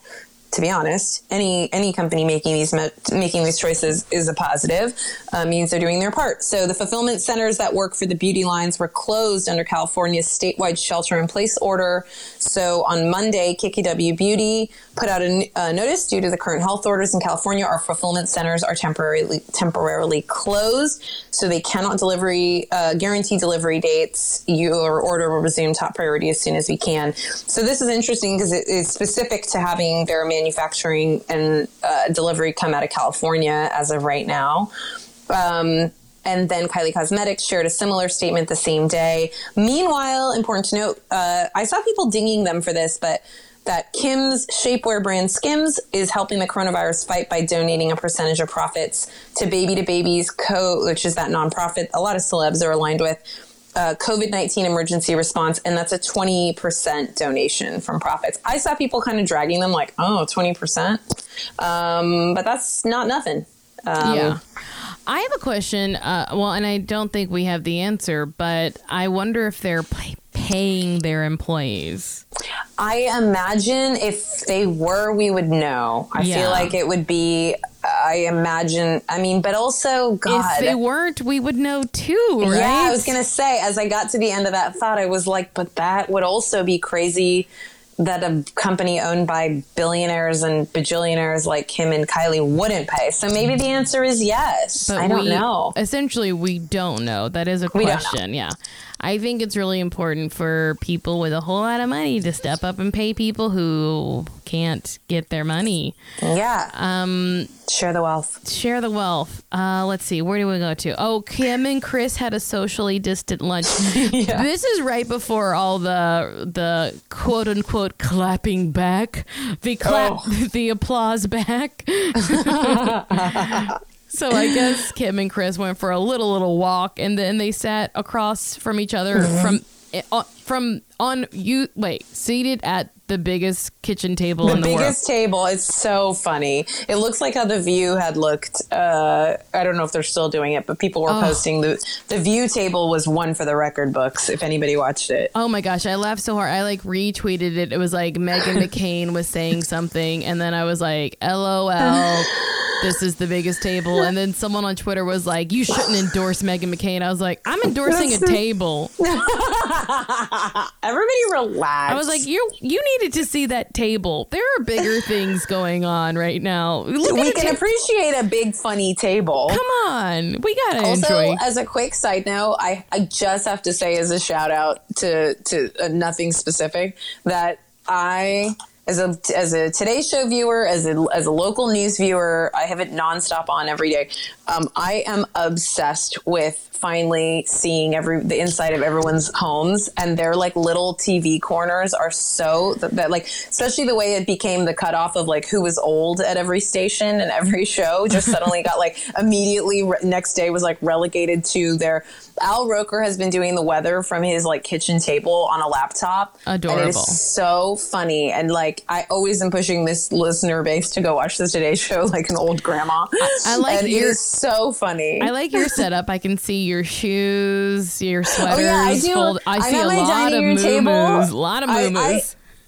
Speaker 1: to be honest. Any any company making these making these choices is a positive. Uh, means they're doing their part. So the fulfillment centers that work for the beauty lines were closed under California's statewide shelter-in-place order. So on Monday, KKW Beauty put out a notice due to the current health orders in California. Our fulfillment centers are temporarily temporarily closed, so they cannot delivery uh, guarantee delivery dates. Your order will resume top priority as soon as we can. So this is interesting because it is specific to having their manufacturing and uh, delivery come out of California as of right now. Um, and then Kylie Cosmetics shared a similar statement the same day. Meanwhile, important to note, uh, I saw people dinging them for this, but that Kim's shapewear brand Skims is helping the coronavirus fight by donating a percentage of profits to Baby to Babies Co., which is that nonprofit a lot of celebs are aligned with. Uh, COVID 19 emergency response, and that's a 20% donation from profits. I saw people kind of dragging them like, oh, 20%. Um, but that's not nothing. Um,
Speaker 2: yeah. I have a question. Uh, well, and I don't think we have the answer, but I wonder if they're pay- paying their employees.
Speaker 1: I imagine if they were, we would know. I
Speaker 2: Yeah.
Speaker 1: feel like it would be. I imagine. I mean, but also, God.
Speaker 2: If they weren't, we would know too, right?
Speaker 1: Yeah, I was gonna say. As I got to the end of that thought, I was like, but that would also be crazy. That a company owned by billionaires and bajillionaires like Kim and Kylie wouldn't pay. So maybe the answer is yes.
Speaker 2: But
Speaker 1: I don't
Speaker 2: we,
Speaker 1: know.
Speaker 2: Essentially, we don't know. That is a
Speaker 1: We don't know.
Speaker 2: question. Yeah. I think it's really important for people with a whole lot of money to step up and pay people who can't get their money.
Speaker 1: Yeah. Um. Share the wealth.
Speaker 2: Share the wealth. Uh, let's see. Where do we go to? Oh, Kim and Kris had a socially distant lunch. *laughs* This is right before all the the quote unquote clapping back, the clap,
Speaker 1: Oh. *laughs*
Speaker 2: the applause back. *laughs* So I guess Kim and Kris went for a little little walk, and then they sat across from each other
Speaker 1: Mm-hmm.
Speaker 2: from uh, from on you wait seated at the biggest kitchen table in
Speaker 1: The
Speaker 2: in the
Speaker 1: biggest table. It's so funny. It looks like how the View had looked. Uh, I don't know if they're still doing it, but people were
Speaker 2: Oh.
Speaker 1: posting the the View table was one for the record books. If anybody watched it,
Speaker 2: Oh my gosh, I laughed so hard. I like retweeted it. It was like Megan *laughs* McCain was saying something, and then I was like, LOL, *laughs* this is the biggest table. And then someone on Twitter was like, You shouldn't endorse Meghan McCain. I was like, I'm *laughs* endorsing a table.
Speaker 1: Everybody relax.
Speaker 2: I was like, You you needed to see that table. There are bigger *laughs* things going on right now. Look
Speaker 1: we can
Speaker 2: ta-
Speaker 1: appreciate a big funny table.
Speaker 2: Come on. We gotta
Speaker 1: Also,
Speaker 2: enjoy.
Speaker 1: as a quick side note, I, I just have to say as a shout out to to uh, nothing specific that I as a as a Today Show viewer, as a as a local news viewer, I have it nonstop on every day. Um, I am obsessed with finally seeing every the inside of everyone's homes, and their like little TV corners are so that, that like especially the way it became the cutoff of like who was old at every station and every show just suddenly got like *laughs* immediately re- next day was like relegated to their Al Roker has been doing the weather from his like kitchen table on a laptop. And it
Speaker 2: Adorable.
Speaker 1: so funny. And like I always am pushing this listener base to go watch the Today Show *laughs* like an old grandma.
Speaker 2: I, I like
Speaker 1: and
Speaker 2: your,
Speaker 1: it is so funny.
Speaker 2: I like your setup. I can see your shoes, your sweaters.
Speaker 1: Oh yeah, I do.
Speaker 2: Fold, I
Speaker 1: I'm
Speaker 2: see a lot of
Speaker 1: dining room table.
Speaker 2: moo-moos. A lot of
Speaker 1: I- I-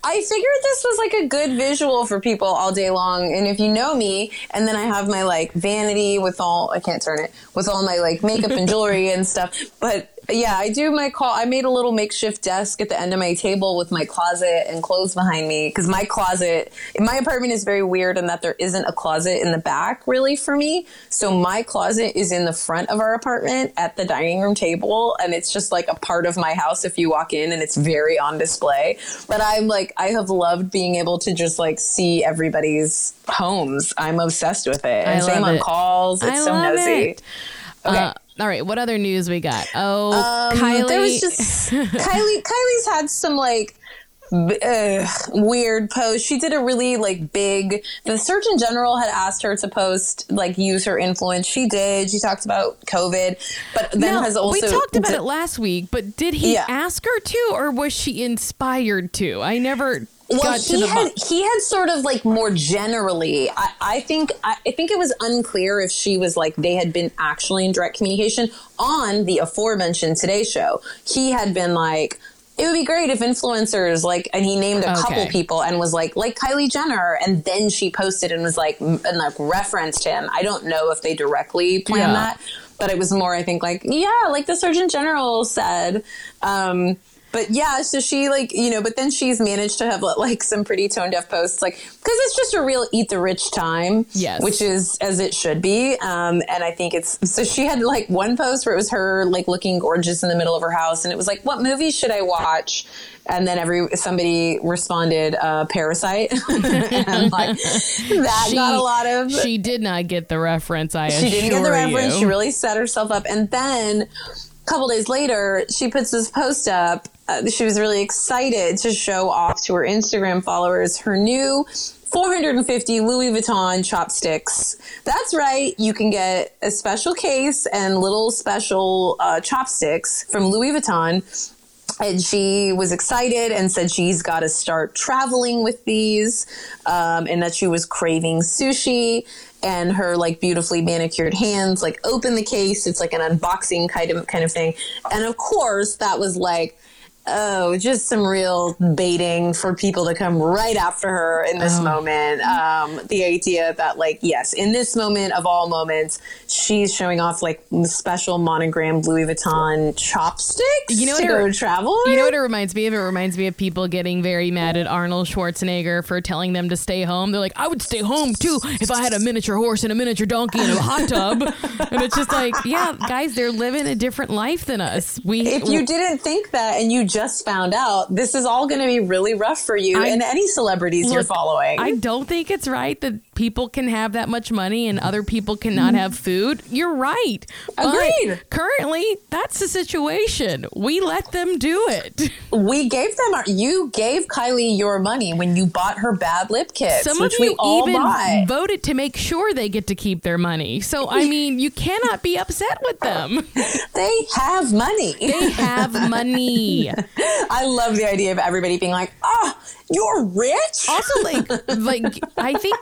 Speaker 1: I figured this was like a good visual for people all day long. And if you know me, and then I have my like vanity with all, I can't turn it, with all my like makeup and jewelry and stuff. But yeah, I do my call. I made a little makeshift desk at the end of my table with my closet and clothes behind me because my closet, my apartment is very weird in that there isn't a closet in the back really for me. So my closet is in the front of our apartment at the dining room table, and it's just like a part of my house if you walk in, and it's very on display. But I'm like, I have loved being able to just like see everybody's homes. I'm obsessed with it. And
Speaker 2: I
Speaker 1: same on
Speaker 2: it.
Speaker 1: calls. It's
Speaker 2: I
Speaker 1: so nosy.
Speaker 2: it.
Speaker 1: Okay.
Speaker 2: Uh, all right, what other news we got? Oh,
Speaker 1: Um,
Speaker 2: Kylie.
Speaker 1: There was just *laughs* Kylie. Kylie's had some like uh, weird posts. She did a really like big. The Surgeon General had asked her to post like use her influence. She did. She talked about COVID, but then
Speaker 2: Now,
Speaker 1: has also
Speaker 2: we talked about it last week, but did he
Speaker 1: Yeah.
Speaker 2: ask her to, or was she inspired to? I never
Speaker 1: Well, he had
Speaker 2: bu-
Speaker 1: he had sort of like more generally. I, I think I, I think it was unclear if she was like they had been actually in direct communication on the aforementioned Today Show. He had been like. It would be great if influencers like, and he named a couple
Speaker 2: Okay.
Speaker 1: people and was like, like Kylie Jenner, and then she posted and was like, and like referenced him. I don't know if they directly planned
Speaker 2: Yeah.
Speaker 1: that, but it was more, I think, like, yeah, like the Surgeon General said. Um, but yeah, so she like, you know, but then she's managed to have like some pretty tone deaf posts, like, because it's just a real eat the rich time.
Speaker 2: Yes.
Speaker 1: Which is as it should be. Um, and I think it's, so she had like one post where it was her like looking gorgeous in the middle of her house. And it was like, what movie should I watch? And then every somebody responded, uh, Parasite, *laughs* and like that got a lot of
Speaker 2: She did not get the reference. I
Speaker 1: she didn't get the reference.
Speaker 2: you.
Speaker 1: She really set herself up. And then a couple days later, she puts this post up. Uh, she was really excited to show off to her Instagram followers her new 450 Louis Vuitton chopsticks. That's right. You can get a special case and little special uh, chopsticks from Louis Vuitton and she was excited and said she's got to start traveling with these um, and that she was craving sushi and her like beautifully manicured hands like open the case it's like an unboxing kind of kind of thing and of course that was like oh just some real baiting for people to come right after her in this
Speaker 2: Oh.
Speaker 1: moment um, the idea that like yes in this moment of all moments she's showing off like special monogrammed louis vuitton chopsticks
Speaker 2: You know what
Speaker 1: to
Speaker 2: it-
Speaker 1: go travel
Speaker 2: You know what it reminds me of? It reminds me of people getting very mad at Arnold Schwarzenegger for telling them to stay home. They're like, I would stay home too if I had a miniature horse and a miniature donkey and a hot tub. *laughs* and it's just like, yeah, guys, they're living a different life than us. We
Speaker 1: if you didn't think that and you just found out, this is all going to be really rough for you
Speaker 2: I-
Speaker 1: and any celebrities you're following.
Speaker 2: I don't think it's right that people can have that much money and other people cannot mm-hmm. have food. You're right. But
Speaker 1: Agreed.
Speaker 2: currently, that's the situation. We let them do it.
Speaker 1: we gave them our, you gave Kylie your money when you bought her bad lip kits,
Speaker 2: Some
Speaker 1: which
Speaker 2: of you
Speaker 1: we
Speaker 2: even
Speaker 1: buy.
Speaker 2: voted to make sure they get to keep their money. So, I *laughs* mean, you cannot be upset with them.
Speaker 1: They have money.
Speaker 2: They have *laughs* money.
Speaker 1: I love the idea of everybody being like, "Ah, you're rich."
Speaker 2: Also, like, like I think,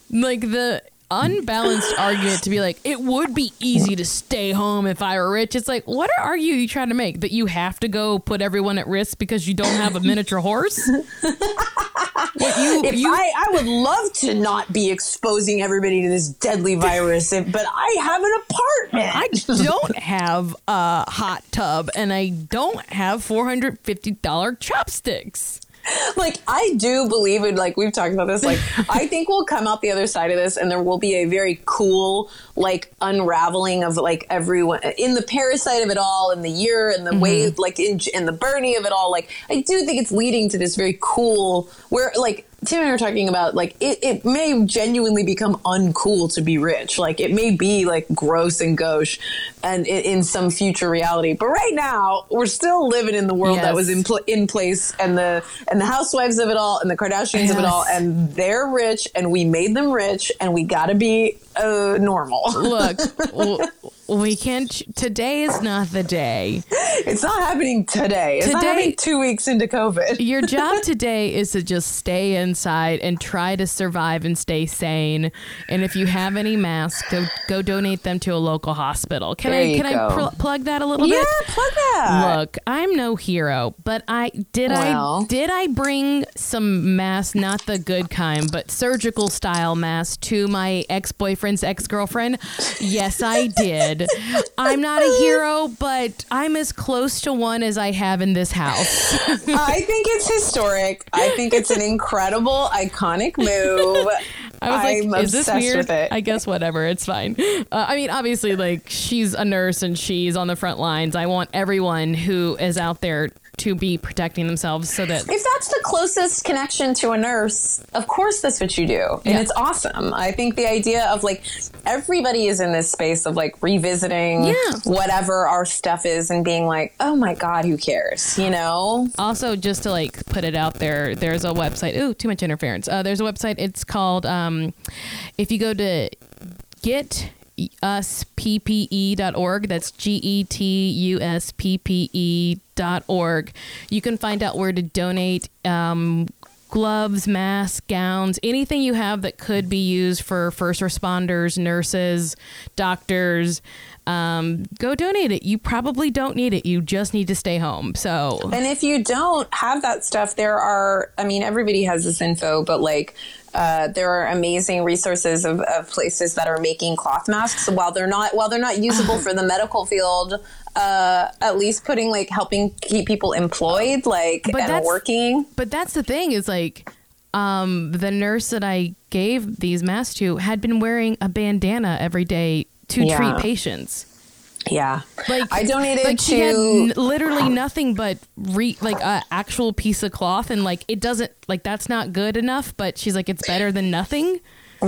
Speaker 2: *laughs* like the unbalanced argument to be like, it would be easy to stay home if I were rich. It's like, what are you you trying to make that you have to go put everyone at risk because you don't have a miniature horse? what you
Speaker 1: If
Speaker 2: you
Speaker 1: I, I would love to not be exposing everybody to this deadly virus, but I have an apartment.
Speaker 2: I don't have a hot tub and I don't have $450 chopsticks. *laughs*
Speaker 1: like I do believe it. Like we've talked about this. Like I think we'll come out the other side of this, and there will be a very cool like unraveling of like everyone in the parasite of it all, and the year, and the mm-hmm. way like in, in the Bernie of it all. Like I do think it's leading to this very cool where like. Tim and I were talking about like it, it may genuinely become uncool to be rich. Like it may be like gross and gauche, and in, in some future reality. But right now, we're still living in the world that was in pl- in place, and the and the housewives of it all, and the Kardashians of it all, and they're rich, and we made them rich, and we got to be uh, normal.
Speaker 2: Look, *laughs* we can't. Today is not the day.
Speaker 1: It's not happening today. It's
Speaker 2: Today-
Speaker 1: two weeks into COVID. *laughs*
Speaker 2: Your job *laughs* today is to just stay inside and try to survive and stay sane. And if you have any masks, go go donate them to a local hospital. Can
Speaker 1: There
Speaker 2: I can I pl- plug that a little
Speaker 1: Yeah,
Speaker 2: bit?
Speaker 1: Yeah, plug that.
Speaker 2: Look, I'm no hero, but I did
Speaker 1: Well.
Speaker 2: I did I bring some masks, not the good kind, but surgical style masks to my ex-boyfriend's ex-girlfriend? Yes, I *laughs* did. I'm not a hero, but I'm as close to one as I have in this house.
Speaker 1: I think it's historic. I think it's an incredible, iconic move. *laughs*
Speaker 2: I was
Speaker 1: I'm
Speaker 2: like, is this
Speaker 1: obsessed
Speaker 2: weird?
Speaker 1: with it.
Speaker 2: I guess whatever, it's fine. Uh, I mean, obviously, like she's a nurse and she's on the front lines. I want everyone who is out there to be protecting themselves so that
Speaker 1: if that's the closest connection to a nurse, of course that's what you do. And
Speaker 2: Yeah.
Speaker 1: it's awesome. I think the idea of like everybody is in this space of like revisiting
Speaker 2: Yeah.
Speaker 1: whatever our stuff is and being like, oh my God, who cares? You know?
Speaker 2: also just to like put it out there there's a website ooh too much interference uh, there's a website it's called um, if you go to getusppe.org that's g-e-t-u-s-p-p-e dot org. You can find out where to donate um, gloves masks gowns anything you have that could be used for first responders nurses doctors. Um, go donate it. You probably don't need it. You just need to stay home. So
Speaker 1: And if you don't have that stuff, there are, I mean, everybody has this info, but like, uh, there are amazing resources of, of places that are making cloth masks while they're not while they're not usable *sighs* for the medical field. Uh, at least putting like helping keep people employed, like
Speaker 2: But
Speaker 1: and working.
Speaker 2: But that's the thing is like um, the nurse that I gave these masks to had been wearing a bandana every day to
Speaker 1: Yeah.
Speaker 2: treat patients.
Speaker 1: Yeah,
Speaker 2: Like
Speaker 1: I donated
Speaker 2: like she had
Speaker 1: to-
Speaker 2: n- literally nothing but re- like a actual piece of cloth and like it doesn't like that's not good enough. But she's like it's better than nothing.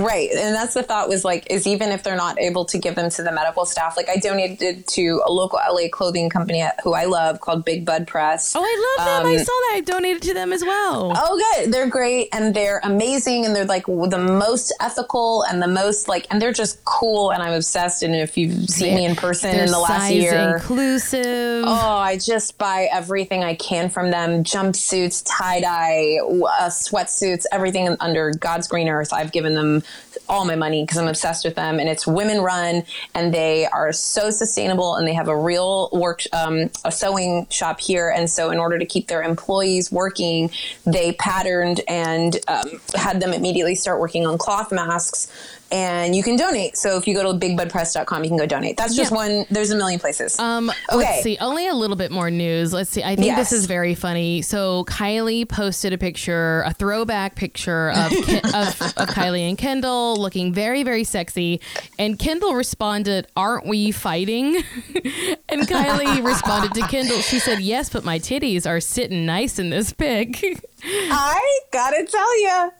Speaker 1: Right. And that's the thought was like, is even if they're not able to give them to the medical staff, like I donated to a local LA clothing company who I love called Big Bud Press.
Speaker 2: Oh, I love them. I
Speaker 1: Um,
Speaker 2: saw that. I donated to them as well.
Speaker 1: Oh, good. They're great and they're amazing and they're like the most ethical and the most like, and they're just cool. And I'm obsessed. And if you've seen me in person
Speaker 2: They're
Speaker 1: in the last year,
Speaker 2: inclusive.
Speaker 1: Oh, I just buy everything I can from them jumpsuits, tie dye, uh, sweatsuits, everything under God's green earth. I've given them all my money because I'm obsessed with them. And it's women run and they are so sustainable and they have a real work, um, a sewing shop here. And so, in order to keep their employees working, they patterned and um, had them immediately start working on cloth masks. And you can donate. So if you go to bigbudpress.com, you can go donate. That's just
Speaker 2: Yeah.
Speaker 1: one. There's a million places.
Speaker 2: Um,
Speaker 1: Okay.
Speaker 2: let's see. Only a little bit more news. Let's see. I think
Speaker 1: Yes.
Speaker 2: this is very funny. So Kylie posted a picture, a throwback picture of, Ken- *laughs* of, of Kylie and Kendall looking very, very sexy. And Kendall responded, "Aren't we fighting?" *laughs* and Kylie *laughs* responded to Kendall. She said, "Yes, but my titties are sitting nice in this pic."
Speaker 1: I gotta tell you,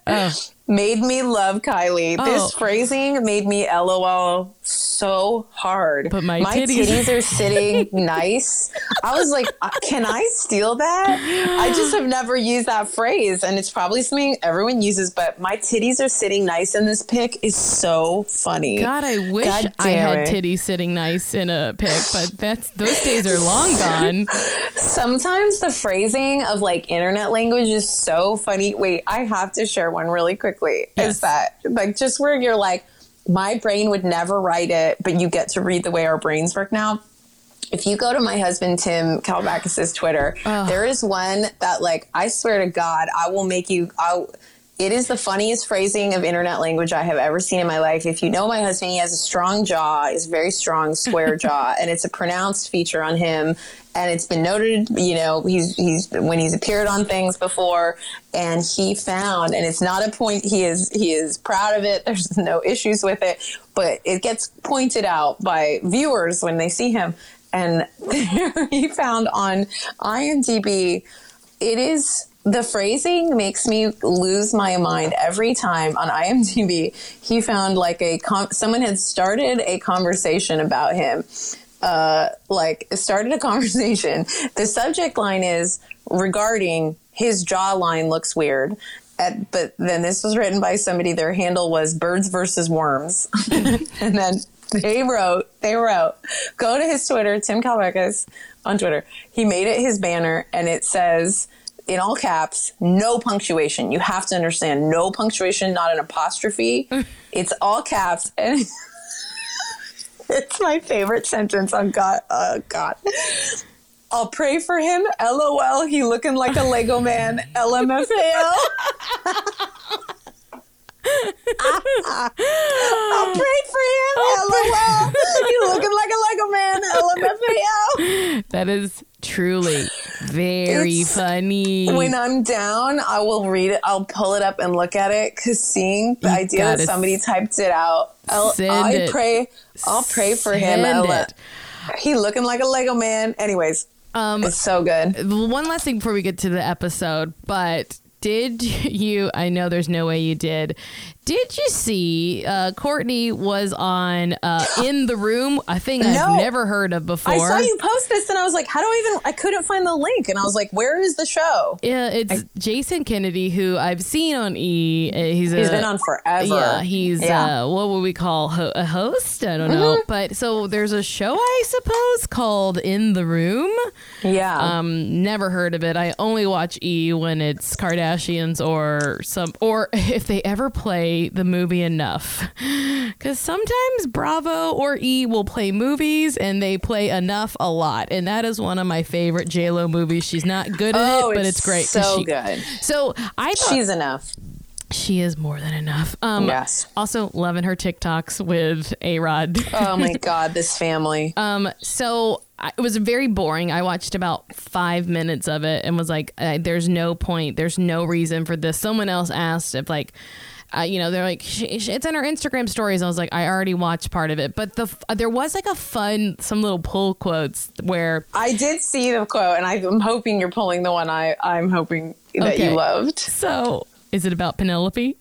Speaker 1: made me love Kylie.
Speaker 2: Oh.
Speaker 1: This phrasing made me LOL so hard.
Speaker 2: But my titties-
Speaker 1: are *laughs* sitting nice. I was like, uh, can I steal that? I just have never used that phrase, and it's probably something everyone uses. But my titties are sitting nice in this pic is so funny.
Speaker 2: God, I wish
Speaker 1: God
Speaker 2: I had
Speaker 1: it.
Speaker 2: titties sitting nice in a pic, but that's those days are long gone. *laughs*
Speaker 1: Sometimes the phrasing of like internet language is so funny. Wait, I have to share one really quickly.
Speaker 2: Yes.
Speaker 1: Is that like just where you're like, my brain would never write it, but you get to read the way our brains work now. If you go to my husband Tim Kalbakis's Twitter, there is one that like I swear to God, I will make you. I it is the funniest phrasing of internet language I have ever seen in my life. If you know my husband, he has a strong jaw, is very strong, square *laughs* jaw, and it's a pronounced feature on him. And it's been noted, you know, he's he's when he's appeared on things before, and he found, and it's not a point. He is he is proud of it. *laughs* There's no issues with it, but it gets pointed out by viewers when they see him. And *laughs* he found on IMDb, it is the phrasing makes me lose my mind every time on IMDb. He found like a com- someone had started a conversation about him. Uh, like started a *laughs* conversation. The subject line is regarding his jawline looks weird. At, but then this was written by somebody. Their handle was birds versus worms, *laughs* and then they wrote, they wrote, go to his Twitter, Tim Calvecas on Twitter. He made it his banner and it says in all caps, no punctuation. You have to understand, no punctuation, not an apostrophe. *laughs* it's all caps. And *laughs* it's my favorite sentence on God. Oh, God. I'll pray for him. LOL. He looking like a Lego man. LMFAO. *laughs* I'll pray for him. LOL. He *laughs* looking like a Lego man. LMFAO.
Speaker 2: That is truly very
Speaker 1: It's-
Speaker 2: funny.
Speaker 1: When I'm down, I will read it. I'll pull it up and look at it because seeing the
Speaker 2: You
Speaker 1: idea that somebody typed it out, I'll, I
Speaker 2: it.
Speaker 1: pray. I'll pray for him.
Speaker 2: Send
Speaker 1: Ella. He looking like a Lego man. Anyways,
Speaker 2: Um,
Speaker 1: it's so good.
Speaker 2: one last thing before we get to the episode, but did *laughs* you? I know there's no way you did. Did you see uh, Kourtney was on uh, in the room? A thing I've never heard of before.
Speaker 1: I saw you post this and I was like, how do I even? I couldn't find the link, and I was like, where is the show?
Speaker 2: Yeah, it's Jason Kennedy, who I've seen on E. Uh, He's,
Speaker 1: He's
Speaker 2: a,
Speaker 1: been on forever.
Speaker 2: Yeah, he's
Speaker 1: Yeah. Mm-hmm.
Speaker 2: Uh, what would we call ho- a host? I don't know. But so there's a show, I suppose, called In the Room.
Speaker 1: yeah.
Speaker 2: Um, never heard of it. I only watch E when it's Kardashians or some, or *laughs* if they ever play the movie enough. *laughs* Because sometimes Bravo or E will play movies and they play enough a lot, and that is one of my favorite J Lo movies. She's not good at
Speaker 1: oh,
Speaker 2: it, but it's, great.
Speaker 1: So
Speaker 2: she-
Speaker 1: good.
Speaker 2: So I thought
Speaker 1: She's enough.
Speaker 2: she is more than enough. Um,
Speaker 1: Yes.
Speaker 2: Also, loving her TikToks with A Rod. *laughs*
Speaker 1: Oh my God, this family. *laughs*
Speaker 2: Um, so I, it was very boring. I watched about five minutes of it and was like, uh, "There's no point. There's no reason for this." Someone else asked if like. Uh, you know, they're like, "Sh- sh- it's in her Instagram stories. I was like, I already watched part of it, but the f- there was like a fun, some little pull quotes where
Speaker 1: I did see the quote, and I'm hoping you're pulling the one I I'm hoping that
Speaker 2: Okay.
Speaker 1: you loved.
Speaker 2: so is it about Penelope?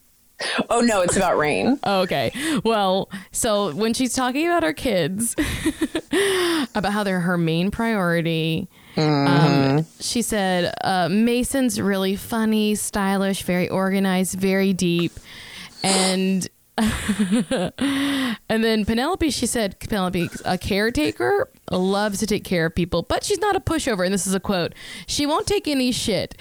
Speaker 1: Oh no, it's about Reign. *laughs*
Speaker 2: Oh, okay. Well, so when she's talking about her kids, *laughs* about how they're her main priority, um, she said, uh, Mason's really funny, stylish, very organized, very deep. And. *laughs* and then Penelope, she said, Penelope, a caretaker, loves to take care of people, but she's not a pushover. And this is a quote She won't take any shit.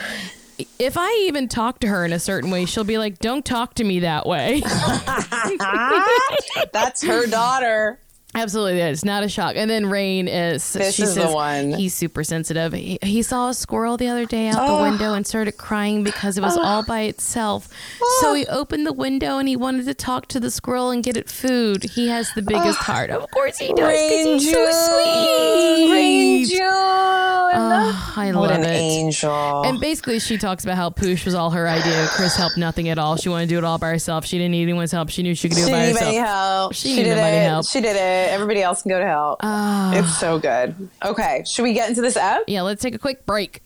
Speaker 2: If I even talk to her in a certain way, she'll be like, Don't talk to me that way. *laughs*
Speaker 1: That's her daughter.
Speaker 2: Absolutely, it's not a shock. And then Reign is
Speaker 1: This
Speaker 2: she
Speaker 1: is the one.
Speaker 2: He's super sensitive. He, he saw a squirrel the other day out the
Speaker 1: Oh.
Speaker 2: window and started crying because it was oh. all by itself.
Speaker 1: Oh.
Speaker 2: So he opened the window and he wanted to talk to the squirrel and get it food. He has the biggest oh, heart. Of course he does because he's so sweet.
Speaker 1: Angel.
Speaker 2: Oh, ah, I
Speaker 1: what
Speaker 2: love
Speaker 1: an
Speaker 2: it.
Speaker 1: angel.
Speaker 2: And basically, she talks about how Poosh was all her idea. Kris helped nothing at all. She wanted to do it all by herself. She didn't need anyone's help. She knew she could do
Speaker 1: she
Speaker 2: it by herself.
Speaker 1: help.
Speaker 2: She
Speaker 1: She, did it.
Speaker 2: help.
Speaker 1: She did it. Everybody else can go to hell.
Speaker 2: Ah.
Speaker 1: it's so good. Okay, should we get into this app?
Speaker 2: Yeah, let's take a quick break.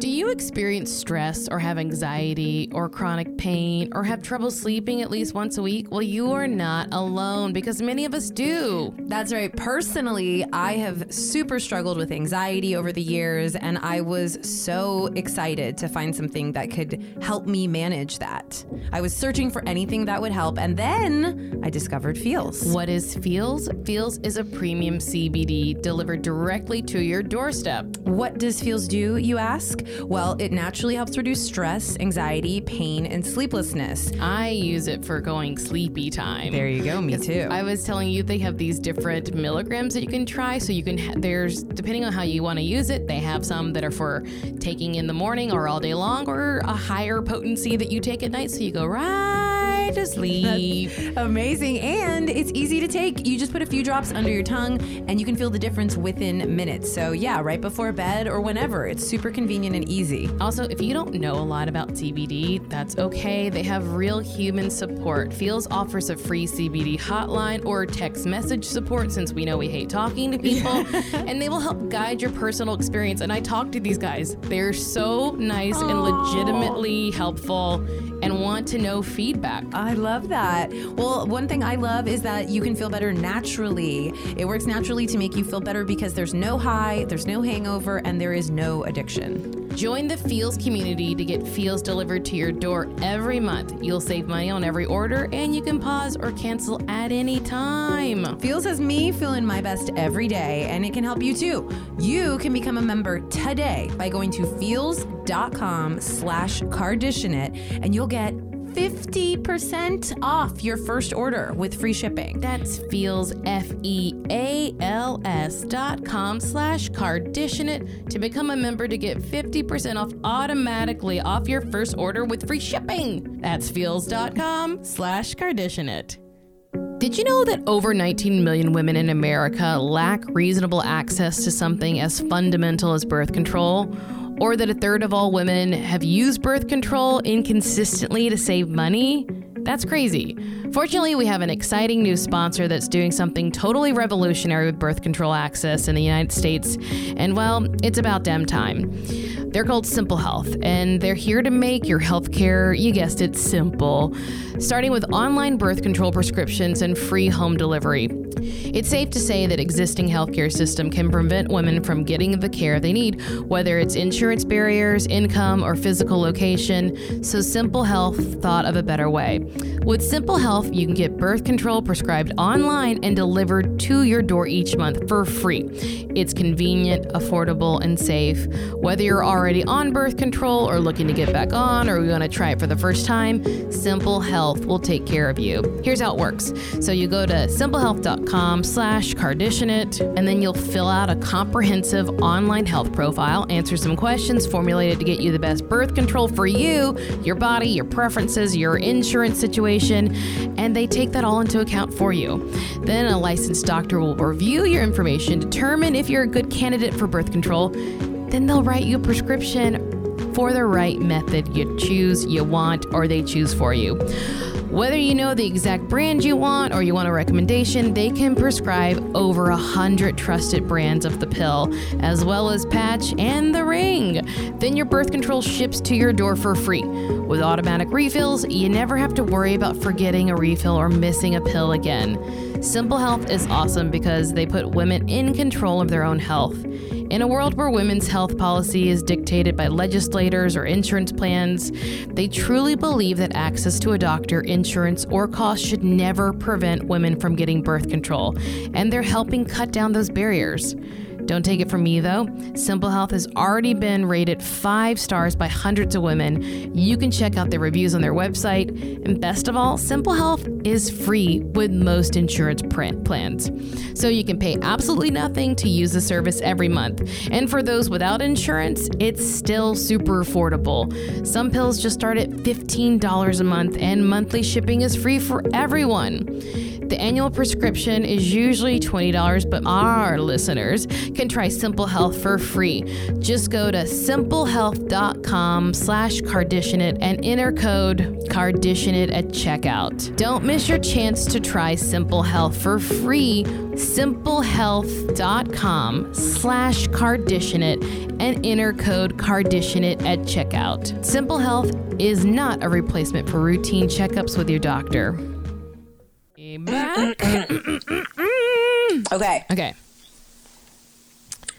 Speaker 2: Do you experience stress or have anxiety or chronic pain or have trouble sleeping at least once a week? Well, you are not alone because many of us do.
Speaker 3: That's right. Personally, I have super struggled with anxiety over the years, and I was so excited to find something that could help me manage that. I was searching for anything that would help, and then I discovered Feals.
Speaker 2: What is Feals? Feals is a premium CBD delivered directly to your doorstep.
Speaker 3: What does Feals do, you ask? Well, it naturally helps reduce stress, anxiety, pain, and sleeplessness.
Speaker 2: I use it for going sleepy time.
Speaker 3: There you go, me too.
Speaker 2: I was telling you they have these different milligrams that you can try. So you can ha- there's depending on how you want to use it. They have some that are for taking in the morning or all day long, or a higher potency that you take at night. So you go right to sleep. *laughs*
Speaker 3: Amazing. And it's easy to take. You just put a few drops under your tongue and you can feel the difference within minutes. So, yeah, right before bed or whenever. It's super convenient and easy.
Speaker 2: Also, if you don't know a lot about CBD, that's okay. They have real human support. Feals offers a free CBD hotline or text message support since we know we hate talking to people, *laughs* and they will help guide your personal experience. And I talk to these guys. They're so nice and legitimately helpful and want to know feedback.
Speaker 3: I love that. Well, one thing I love is that you can feel better naturally. It works naturally to make you feel better because there's no high, there's no hangover, and there is no addiction.
Speaker 2: Join the Feals community to get Feals delivered to your door every month. You'll save money on every order and you can pause or cancel at any time.
Speaker 3: Feals has me feeling my best every day, and it can help you too. You can become a member today by going to feals.com slash carditionit, and you'll get 50% off your first order with free shipping.
Speaker 2: That's feals F E A L S dot com slash carditionit to become a member to get 50% off automatically off your first order with free shipping. That's feals.com slash carditionit. Did you know that over 19 million women in America lack reasonable access to something as fundamental as birth control? Or that a third of all women have used birth control inconsistently to save money? That's crazy. Fortunately, we have an exciting new sponsor that's doing something totally revolutionary with birth control access in the United States. And well, it's about damn time. They're called Simple Health, and they're here to make your healthcare, you guessed it, simple, starting with online birth control prescriptions and free home delivery. It's safe to say that existing healthcare system can prevent women from getting the care they need, whether it's insurance barriers, income, or physical location. So Simple Health thought of a better way. With Simple Health, you can get birth control prescribed online and delivered to your door each month for free. It's convenient, affordable, and safe. Whether you're already on birth control or looking to get back on or you want to try it for the first time, Simple Health will take care of you. Here's how it works. So you go to simplehealth.com slash carditionit, and then you'll fill out a comprehensive online health profile, answer some questions formulated to get you the best birth control for you, your body, your preferences, your insurance situation, and they take that all into account for you. Then a licensed doctor will review your information, determine if you're a good candidate for birth control, then they'll write you a prescription for the right method you choose, you want, or they choose for you. Whether you know the exact brand you want or you want a recommendation, they can prescribe over a hundred trusted brands of the pill, as well as patch and the ring. Then your birth control ships to your door for free. With automatic refills, you never have to worry about forgetting a refill or missing a pill again. Simple Health is awesome because they put women in control of their own health. In a world where women's health policy is dictated by legislators or insurance plans, they truly believe that access to a doctor, insurance, or cost should never prevent women from getting birth control, and they're helping cut down those barriers. Don't take it from me though. Simple Health has already been rated five stars by hundreds of women. You can check out their reviews on their website. And best of all, Simple Health is free with most insurance plans. So you can pay absolutely nothing to use the service every month. And for those without insurance, it's still super affordable. Some pills just start at $15 a month, and monthly shipping is free for everyone. The annual prescription is usually $20, but our listeners can try Simple Health for free. Just go to simplehealth.com slash carditionit and enter code carditionit at checkout. Don't miss your chance to try Simple Health for free. simplehealth.com slash carditionit and enter code carditionit at checkout. Simple Health is not a replacement for routine checkups with your doctor. Back.
Speaker 1: Okay.
Speaker 2: Okay.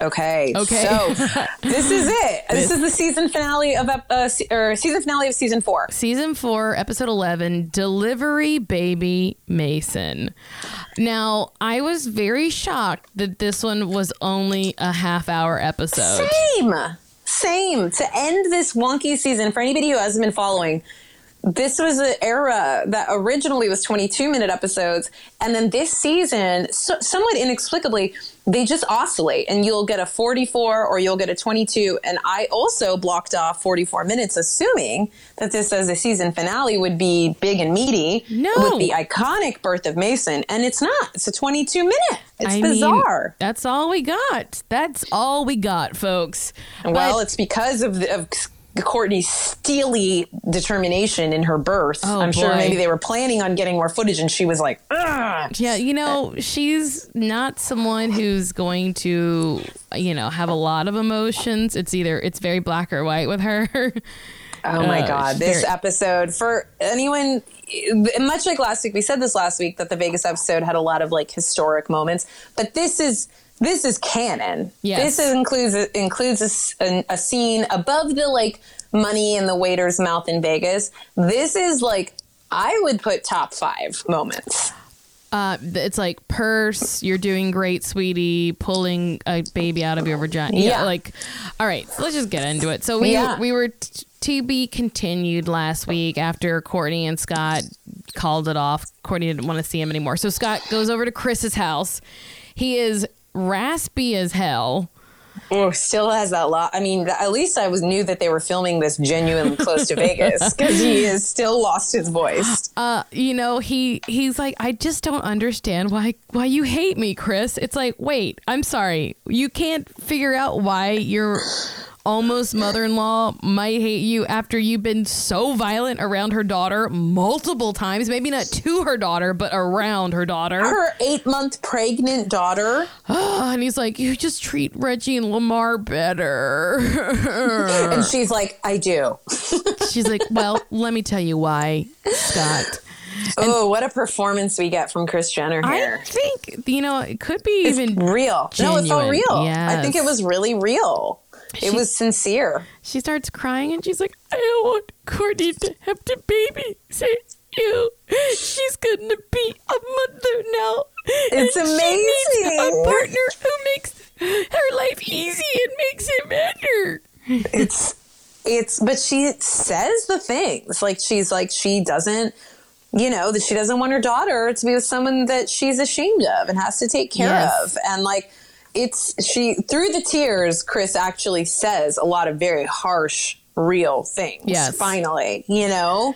Speaker 1: Okay.
Speaker 2: Okay.
Speaker 1: So *laughs* this is it. This is the season finale of uh, or season finale of season four.
Speaker 2: Season four, episode 11 Delivery Baby Mason. Now, I was very shocked that this one was only a half hour episode.
Speaker 1: Same. Same. To end this wonky season, for anybody who hasn't been following, this was an era that originally was 22 minute episodes. And then this season, so, somewhat inexplicably, they just oscillate and you'll get a 44 or you'll get a 22. And I also blocked off 44 minutes, assuming that this as a season finale would be big and meaty
Speaker 2: No.
Speaker 1: with the iconic birth of Mason. And it's not. It's a 22 minute. It's
Speaker 2: I mean,
Speaker 1: bizarre.
Speaker 2: that's all we got. That's all we got, folks.
Speaker 1: well,
Speaker 2: But-
Speaker 1: it's because of, the, of Kourtney's steely determination in her birth.
Speaker 2: Oh,
Speaker 1: I'm sure maybe they were planning on getting more footage, and she was like, Ugh.
Speaker 2: Yeah, you know, she's not someone who's going to, you know, have a lot of emotions. It's either it's very black or white with her. *laughs*
Speaker 1: "Oh my
Speaker 2: Uh,
Speaker 1: god!" This
Speaker 2: very-
Speaker 1: episode for anyone, much like last week, we said this last week that the Vegas episode had a lot of like historic moments, but this is this is canon.
Speaker 2: Yes.
Speaker 1: This includes includes a a scene above the like money in the waiter's mouth in Vegas. This is like I would put top five moments.
Speaker 2: Uh, it's like purse, you're doing great, sweetie, pulling a baby out of your vagina. Yeah.
Speaker 1: Yeah.
Speaker 2: like, all right, so let's just get into it. So we
Speaker 1: Yeah.
Speaker 2: we were t- to be continued last week after Kourtney and Scott called it off. Kourtney didn't want to see him anymore, so Scott goes over to Kris's house. He is raspy as hell.
Speaker 1: Oh, still has that lot. I mean, at least I was knew that they were filming this genuinely close to Vegas *laughs* because he is still lost his voice. *gasps*
Speaker 2: uh, you know, he he's like, I just don't understand why why you hate me, Kris. It's like, wait, I'm sorry, you can't figure out why your almost mother-in-law might hate you after you've been so violent around her daughter multiple times. Maybe not to her daughter, but around her daughter.
Speaker 1: Her eight month pregnant daughter. *gasps*
Speaker 2: and he's like, you just treat Reggie and Lamar better. *laughs*
Speaker 1: And she's like, I do. *laughs*
Speaker 2: She's like, well, let me tell you why, Scott.
Speaker 1: Oh, what a performance we get from Kris Jenner here.
Speaker 2: I think you know it could be even
Speaker 1: real. No, it felt
Speaker 2: Genuine,
Speaker 1: real. I think it was really real.
Speaker 2: She-
Speaker 1: it was sincere.
Speaker 2: she starts crying and she's like, I don't want Kourtney to have to babysit you. She's gonna be a mother now.
Speaker 1: It's
Speaker 2: and She needs
Speaker 1: amazing.
Speaker 2: a partner who makes her life easy and makes it better.
Speaker 1: It's it's but she says the things. Like she's like she doesn't you know, that she doesn't want her daughter to be with someone that she's ashamed of and has to take care
Speaker 2: Yes.
Speaker 1: of. And like it's she through the tears, Kris actually says a lot of very harsh, real things.
Speaker 2: Yes.
Speaker 1: Finally, you know?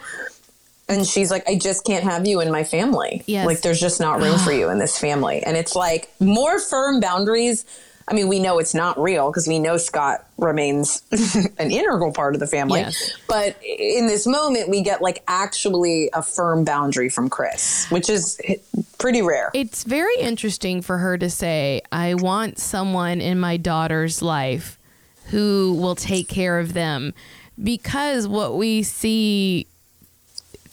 Speaker 1: And she's like, I just can't have you in my family.
Speaker 2: Yes.
Speaker 1: Like, there's just not room for you in this family. And it's like more firm boundaries. I mean, we know it's not real because we know Scott remains *laughs* an integral part of the family.
Speaker 2: Yes.
Speaker 1: But in this moment, we get like actually a firm boundary from Kris, which is pretty rare.
Speaker 2: It's very interesting for her to say, I want someone in my daughter's life who will take care of them. Because what we see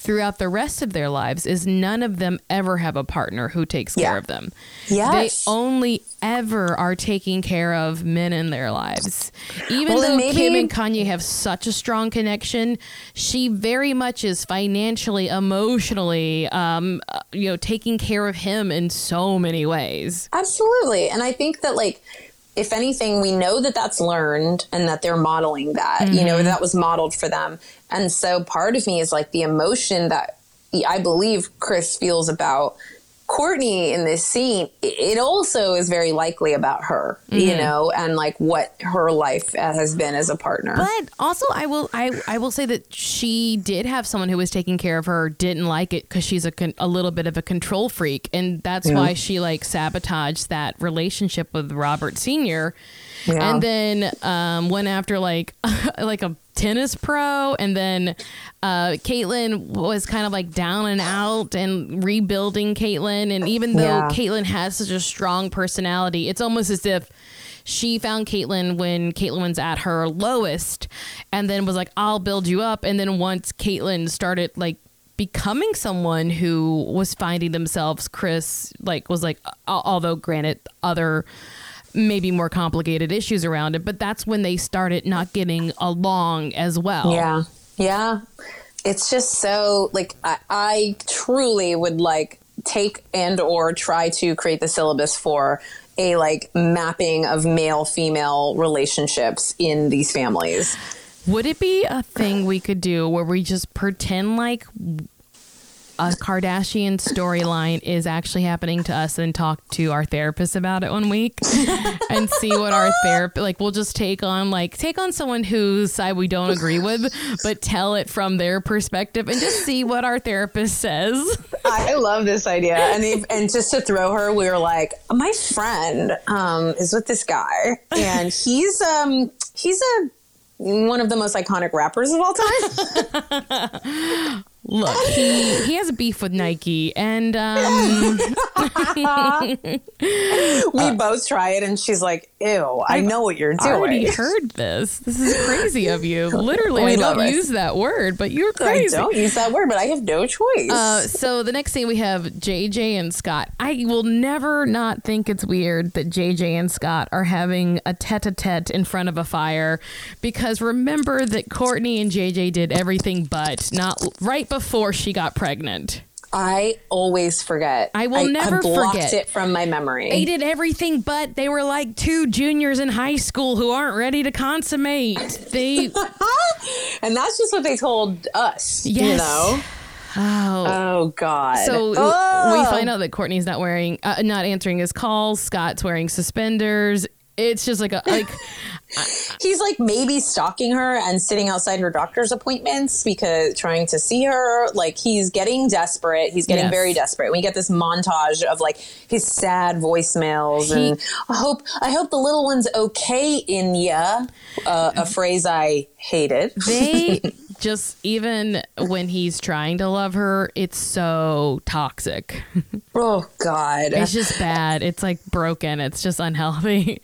Speaker 2: throughout the rest of their lives is none of them ever have a partner who takes care of them.
Speaker 1: Yes.
Speaker 2: They only ever are taking care of men in their lives. Even
Speaker 1: Well,
Speaker 2: though
Speaker 1: maybe-
Speaker 2: Kim and Kanye have such a strong connection, she very much is financially, emotionally, um, uh, you know, taking care of him in so many ways.
Speaker 1: Absolutely. And I think that, like, if anything, we know that that's learned and that they're modeling that, you know, that was modeled for them. And so part of me is like the emotion that I believe Kris feels about Kourtney in this scene, it also is very likely about her, you mm-hmm. know, and like what her life has been as a partner.
Speaker 2: But also, I will I, I will say that she did have someone who was taking care of her, didn't like it because she's a con- a little bit of a control freak, and that's why she like sabotaged that relationship with Robert Senior,
Speaker 1: Yeah.
Speaker 2: and then um, went after like *laughs* like a tennis pro, and then uh, Caitlyn was kind of like down and out and rebuilding Caitlyn, and even though
Speaker 1: Yeah.
Speaker 2: Caitlyn has such a strong personality, it's almost as if she found Caitlyn when Caitlyn was at her lowest and then was like, I'll build you up. And then once Caitlyn started like becoming someone who was finding themselves, Kris like was like, although granted, other maybe more complicated issues around it, but that's when they started not getting along as well.
Speaker 1: Yeah. Yeah. It's just so like I, I truly would like take and or try to create the syllabus for a like mapping of male female relationships in these families.
Speaker 2: Would it be a thing we could do where we just pretend like a Kardashian storyline is actually happening to us and talk to our therapist about it one week *laughs* and see what our therapist like we'll just take on like take on someone whose side we don't agree with but tell it from their perspective and just see what our therapist says.
Speaker 1: I love this idea. And if, and just to throw her, we were like, my friend um, is with this guy, and he's um he's a one of the most iconic rappers of all time. *laughs*
Speaker 2: Look, he he has a beef with Nike and um *laughs* *laughs*
Speaker 1: we both try it, and she's like, ew, I know what you're doing.
Speaker 2: I already heard this. This is crazy of you. *laughs* Literally, I don't
Speaker 1: it.
Speaker 2: use that word, but you're crazy.
Speaker 1: I don't use that word, but I have no choice.
Speaker 2: Uh, so the next thing we have JJ and Scott. I will never not think it's weird that JJ and Scott are having a tete-a-tete in front of a fire because remember that Kourtney and JJ did everything but not right before she got pregnant.
Speaker 1: I always forget.
Speaker 2: I will never
Speaker 1: have blocked
Speaker 2: forget.
Speaker 1: it from my memory.
Speaker 2: They did everything but they were like two juniors in high school who aren't ready to consummate. They *laughs*
Speaker 1: and that's just what they told us. You know?
Speaker 2: oh
Speaker 1: Oh God.
Speaker 2: So
Speaker 1: Oh.
Speaker 2: we find out that Kourtney's not wearing, uh, not answering his calls. Scott's wearing suspenders. It's just like a like. *laughs*
Speaker 1: he's like maybe stalking her and sitting outside her doctor's appointments because trying to see her. Like he's getting desperate. He's getting
Speaker 2: Yes.
Speaker 1: very desperate. We get this montage of like his sad voicemails
Speaker 2: He-
Speaker 1: and I hope I hope the little one's okay in ya. Uh, a phrase I hated. *laughs*
Speaker 2: they just even when he's trying to love her, it's so toxic. *laughs*
Speaker 1: Oh God.
Speaker 2: It's just bad. It's like broken. It's just unhealthy.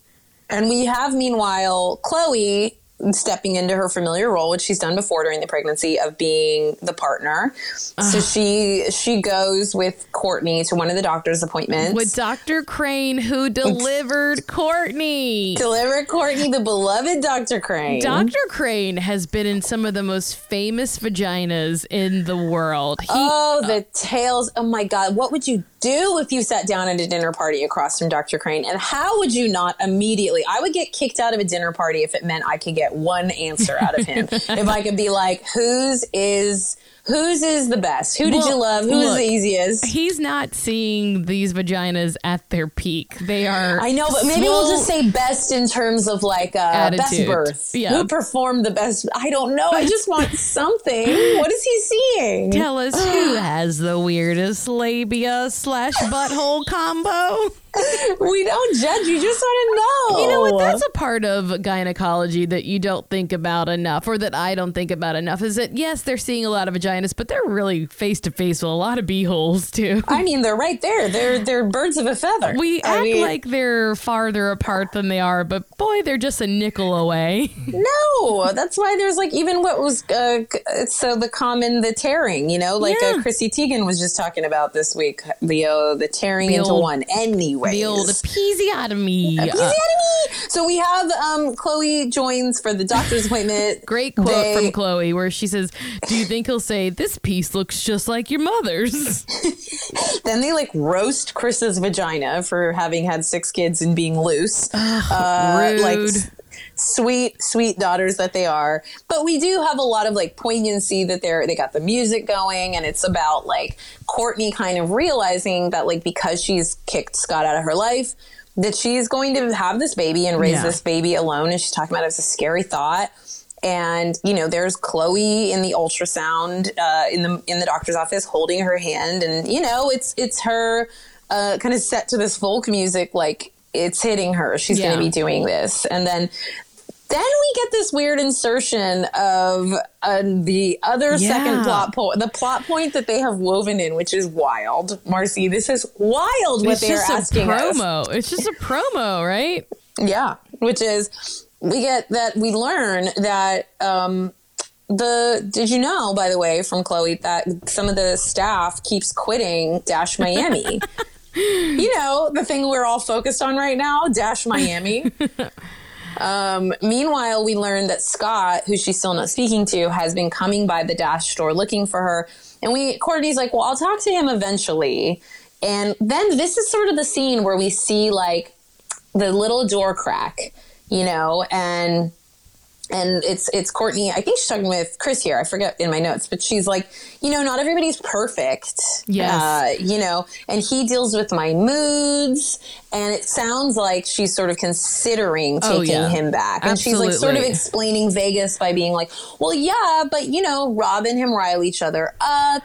Speaker 1: And we have, meanwhile, Khloe stepping into her familiar role, which she's done before during the pregnancy, of being the partner. So she she goes with Kourtney to one of the doctor's appointments.
Speaker 2: With Dr. Crane, who delivered Kourtney.
Speaker 1: delivered Kourtney, the beloved Dr. Crane.
Speaker 2: Dr. Crane has been in some of the most famous vaginas in the world. He,
Speaker 1: Oh, the uh, tales. Oh my God. What would you do if you sat down at a dinner party across from Dr. Crane? And how would you not immediately? I would get kicked out of a dinner party if it meant I could get one answer out of him. *laughs* if I could be like, whose is. Whose is the best? Who did
Speaker 2: Well,
Speaker 1: you love? Who's
Speaker 2: look,
Speaker 1: the easiest?
Speaker 2: he's not seeing these vaginas at their peak. They are.
Speaker 1: I know, but maybe we'll just say best in terms of like uh, best birth.
Speaker 2: Yeah.
Speaker 1: Who performed the best? I don't know. I just want *laughs* something. What is he seeing?
Speaker 2: Tell us who *gasps* has the weirdest labia slash butthole combo.
Speaker 1: We don't judge. You just want to know.
Speaker 2: You know what? That's a part of gynecology that you don't think about enough, or that I don't think about enough. Is that yes, they're seeing a lot of vaginas, but they're really face to face with a lot of beeholes too.
Speaker 1: I mean, they're right there. They're they're birds of a feather.
Speaker 2: We
Speaker 1: I
Speaker 2: act
Speaker 1: mean,
Speaker 2: like they're farther apart than they are, but boy, they're just a nickel away. *laughs*
Speaker 1: no. That's why there's like even what was uh, so the common the tearing. You know, like
Speaker 2: Yeah.
Speaker 1: uh, Chrissy Teigen was just talking about this week. The uh, the tearing
Speaker 2: The
Speaker 1: into
Speaker 2: old-
Speaker 1: one. Anyway,
Speaker 2: The old episiotomy. Uh,
Speaker 1: so we have um, Khloe joins for the doctor's appointment. *laughs*
Speaker 2: Great quote
Speaker 1: They-
Speaker 2: from Khloe where she says, Do you think he'll say, This piece looks just like your mother's? *laughs* *laughs*
Speaker 1: Then they like roast Kris's vagina for having had six kids and being loose. Uh, like
Speaker 2: rude.
Speaker 1: s- sweet, sweet daughters that they are. But we do have a lot of like poignancy that they're they got the music going and it's about like Kourtney kind of realizing that like because she's kicked Scott out of her life, that she's going to have this baby and raise
Speaker 2: Yeah.
Speaker 1: this baby alone. And she's talking about it as a scary thought. And you know, there's Khloe in the ultrasound uh, in the in the doctor's office holding her hand, and you know, it's it's her uh, kind of set to this folk music, like it's hitting her. She's going to be doing this, and then then we get this weird insertion of uh, the other second plot point, the plot point that they have woven in, which is wild. Marcy, this is wild what
Speaker 2: it's
Speaker 1: they are
Speaker 2: just a
Speaker 1: asking us.
Speaker 2: promo. It's just a promo, right?
Speaker 1: Yeah, which is we get that we learn that um, the did you know by the way from Khloe that some of the staff keeps quitting Dash Miami. *laughs* you know the thing we're all focused on right now, Dash Miami. *laughs* Um, meanwhile, we learn that Scott, who she's still not speaking to, has been coming by the Dash store looking for her. And we, Kourtney's like, well, I'll talk to him eventually. And then this is sort of the scene where we see like the little door crack, you know, and and it's it's Kourtney. I think she's talking with Kris here. I forget in my notes, but she's like, you know, not everybody's perfect.
Speaker 2: Yes.
Speaker 1: Uh, you know, and he deals with my moods, and it sounds like she's sort of considering
Speaker 2: Oh,
Speaker 1: taking
Speaker 2: yeah.
Speaker 1: him back, and she's like sort of explaining Vegas by being like, well, yeah, but you know, Rob and him rile each other up.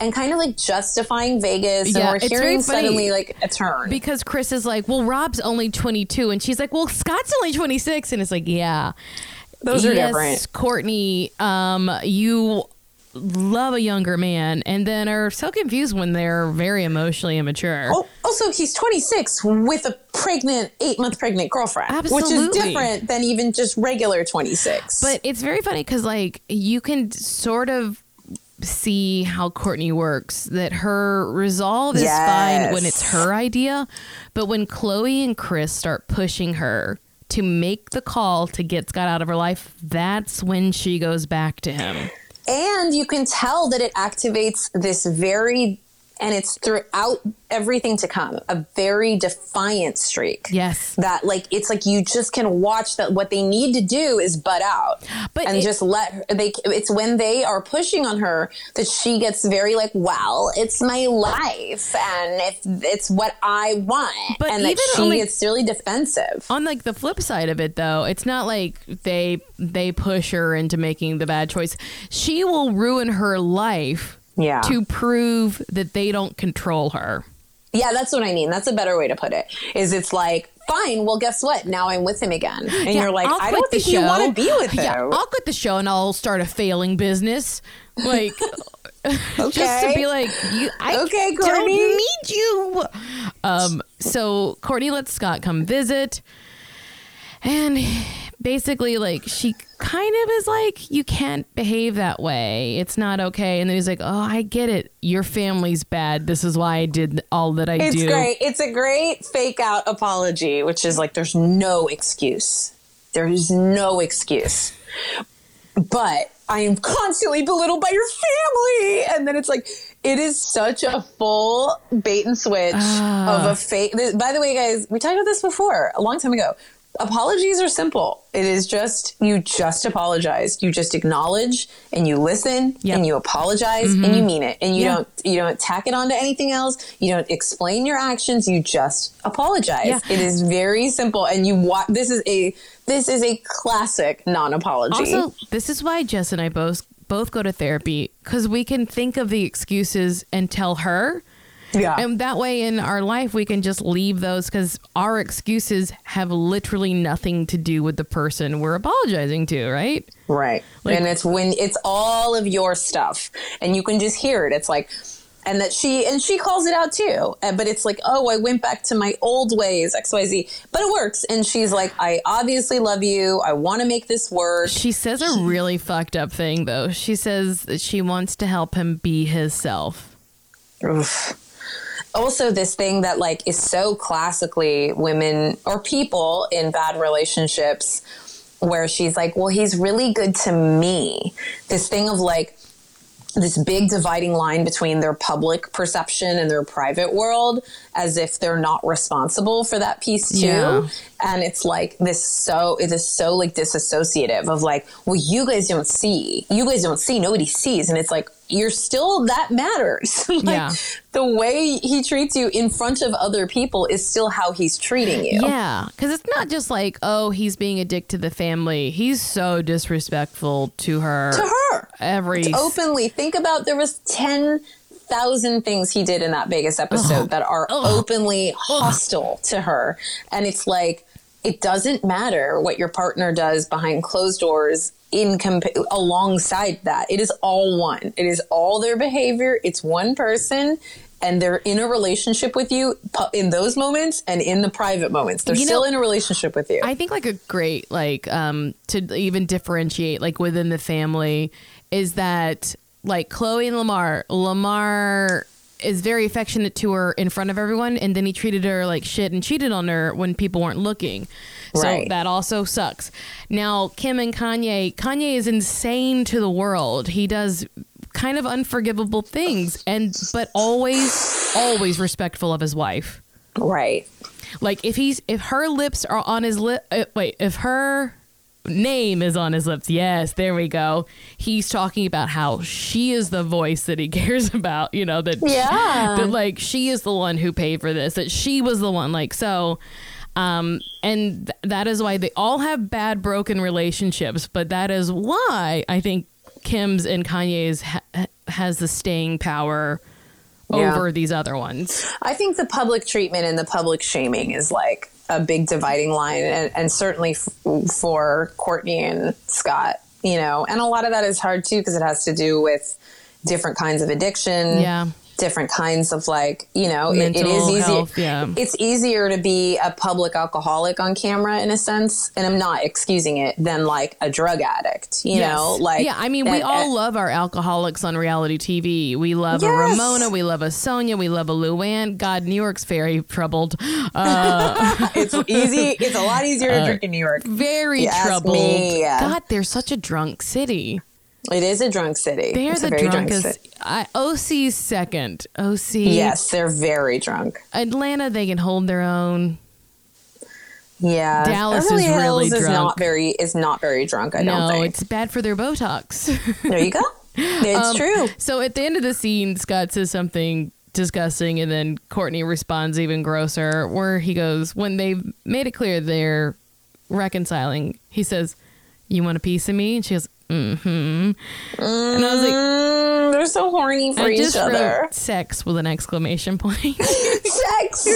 Speaker 1: And kind of like justifying Vegas,
Speaker 2: Yeah,
Speaker 1: and we're hearing suddenly like a turn.
Speaker 2: Because Kris is like, Well, Rob's only 22. And she's like, Well, Scott's only 26. And it's like, Yeah.
Speaker 1: Those are
Speaker 2: yes,
Speaker 1: different.
Speaker 2: Kourtney, um, you love a younger man and then are so confused when they're very emotionally immature.
Speaker 1: Oh, also, he's 26 with a pregnant, eight month pregnant girlfriend, which is different than even just regular 26.
Speaker 2: But it's very funny because, like, you can sort of see how Kourtney works. That her resolve is fine when it's her idea, but when Khloe and Kris start pushing her to make the call to get Scott out of her life, that's when she goes back to him.
Speaker 1: and you can tell that it activates this very and it's throughout everything to come a very defiant streak
Speaker 2: Yes.
Speaker 1: that like it's like you just can watch that what they need to do is butt out
Speaker 2: But
Speaker 1: and
Speaker 2: it-
Speaker 1: just let her they it's when they are pushing on her that she gets very like well it's my life and it's it's what i want
Speaker 2: But
Speaker 1: and that
Speaker 2: even
Speaker 1: she
Speaker 2: on, like-
Speaker 1: gets really defensive
Speaker 2: On like the flip side of it though, it's not like they they push her into making the bad choice. She will ruin her life
Speaker 1: yeah
Speaker 2: to prove that they don't control her.
Speaker 1: Yeah, that's what I mean. That's a better way to put it. Is it's like, fine, well, guess what? Now I'm with him again. And
Speaker 2: Yeah,
Speaker 1: you're like,
Speaker 2: I'll
Speaker 1: I don't
Speaker 2: the
Speaker 1: think you want to
Speaker 2: show.
Speaker 1: be with him.
Speaker 2: Yeah, I'll quit the show and I'll start a failing business. Like *laughs* just to be like, you I
Speaker 1: Okay,
Speaker 2: don't
Speaker 1: Kourtney.
Speaker 2: need you. Um so Kourtney lets Scott come visit and basically like she kind of is like you can't behave that way it's not okay and then he's like oh i get it your family's bad this is why i did all that i did.
Speaker 1: It's
Speaker 2: do
Speaker 1: great. It's a great fake out apology, which is like, there's no excuse. There's no excuse. But I am constantly belittled by your family. And then it's like, it is such a full bait and switch
Speaker 2: Ah.
Speaker 1: of a fake. By the way, guys, we talked about this before a long time ago. Apologies are simple. It is just, you just apologize. You just acknowledge and you listen
Speaker 2: Yep.
Speaker 1: and you apologize and you mm-hmm. mean it. And you
Speaker 2: Yeah.
Speaker 1: don't you don't tack it onto anything else. You don't explain your actions. You just apologize.
Speaker 2: Yeah.
Speaker 1: It is very simple. And you wa- this is a this is a classic non-apology.
Speaker 2: Also, this is why Jess and I both both go to therapy because we can think of the excuses and tell her,
Speaker 1: yeah.
Speaker 2: and that way in our life we can just leave those because our excuses have literally nothing to do with the person we're apologizing to, right?
Speaker 1: Right.
Speaker 2: Like-
Speaker 1: and it's when it's all of your stuff and you can just hear it. It's like and that she and she calls it out too. But it's like, "Oh, I went back to my old ways, XYZ." But it works and she's like, "I obviously love you. I want to make this work."
Speaker 2: She says a really fucked up thing though. She says that she wants to help him be his self.
Speaker 1: Oof. Also, this thing that like is so classically women or people in bad relationships where she's like, well, he's really good to me. This thing of like, this big dividing line between their public perception and their private world as if they're not responsible for that piece too
Speaker 2: Yeah.
Speaker 1: and it's like this so it is so like disassociative of like well you guys don't see you guys don't see nobody sees and it's like you're still that matters *laughs* like
Speaker 2: Yeah.
Speaker 1: the way he treats you in front of other people is still how he's treating you
Speaker 2: Yeah, because it's not just like, oh, he's being a dick to the family. He's so disrespectful to her.
Speaker 1: to her
Speaker 2: Every
Speaker 1: openly think about there was 10,000 things he did in that Vegas episode oh. that are oh. openly oh. hostile to her and it's like it doesn't matter what your partner does behind closed doors in comp- alongside that. It is all one. It is all their behavior. It's one person and they're in a relationship with you in those moments and in the private moments. They're
Speaker 2: You
Speaker 1: still
Speaker 2: know,
Speaker 1: in a relationship with you.
Speaker 2: I think like a great like um to even differentiate like within the family is that like Khloe and Lamar, Lamar is very affectionate to her in front of everyone and then he treated her like shit and cheated on her when people weren't looking. So that also sucks. Now Kim and Kanye, Kanye is insane to the world. He does kind of unforgivable things and but always always respectful of his wife.
Speaker 1: right
Speaker 2: Like if he's if her lips are on his lip, uh, wait, if her name is on his lips, yes, there we go. He's talking about how she is the voice that he *laughs* cares about. You know that
Speaker 1: Yeah.
Speaker 2: that like she is the one who paid for this. That she was the one. Like so. Um, and th- that is why they all have bad, broken relationships. But that is why I think Kim's and Kanye's ha- has the staying power
Speaker 1: Yeah.
Speaker 2: over these other ones.
Speaker 1: I think the public treatment and the public shaming is like a big dividing line, and, and certainly f- for Kourtney and Scott, you know, and a lot of that is hard too because it has to do with different kinds of addiction.
Speaker 2: Yeah.
Speaker 1: Different kinds of like you know it, it
Speaker 2: Mental
Speaker 1: easier
Speaker 2: health, yeah.
Speaker 1: it's easier to be a public alcoholic on camera in a sense and i'm not excusing it than like a drug addict you know? Like
Speaker 2: yeah i mean we all
Speaker 1: and-
Speaker 2: love our alcoholics on reality tv we love a ramona we love a sonia we love a luann. God new york's very troubled. Uh, *laughs*
Speaker 1: it's easy it's a lot easier to drink in new york.
Speaker 2: very troubled. god they're such a drunk city
Speaker 1: it is a drunk city.
Speaker 2: They're
Speaker 1: it's
Speaker 2: the
Speaker 1: drunk
Speaker 2: drunkest
Speaker 1: city.
Speaker 2: I, oc's second. Oc
Speaker 1: yes they're very drunk.
Speaker 2: Atlanta they can hold their own.
Speaker 1: Yeah.
Speaker 2: Dallas
Speaker 1: Beverly
Speaker 2: is really
Speaker 1: is
Speaker 2: drunk.
Speaker 1: not very is not very drunk i don't
Speaker 2: no
Speaker 1: think.
Speaker 2: it's bad for their botox. *laughs*
Speaker 1: There you go. It's
Speaker 2: Um,
Speaker 1: true.
Speaker 2: So at the end of the scene, Scott says something disgusting, and then Kourtney responds even grosser, where he goes, When they've made it clear they're reconciling, he says, You want a piece of me? And she goes, Mm hmm. And I was like,
Speaker 1: Mm, they're so horny for
Speaker 2: I
Speaker 1: each
Speaker 2: just
Speaker 1: other
Speaker 2: wrote sex with an exclamation point. *laughs* *laughs*
Speaker 1: sex.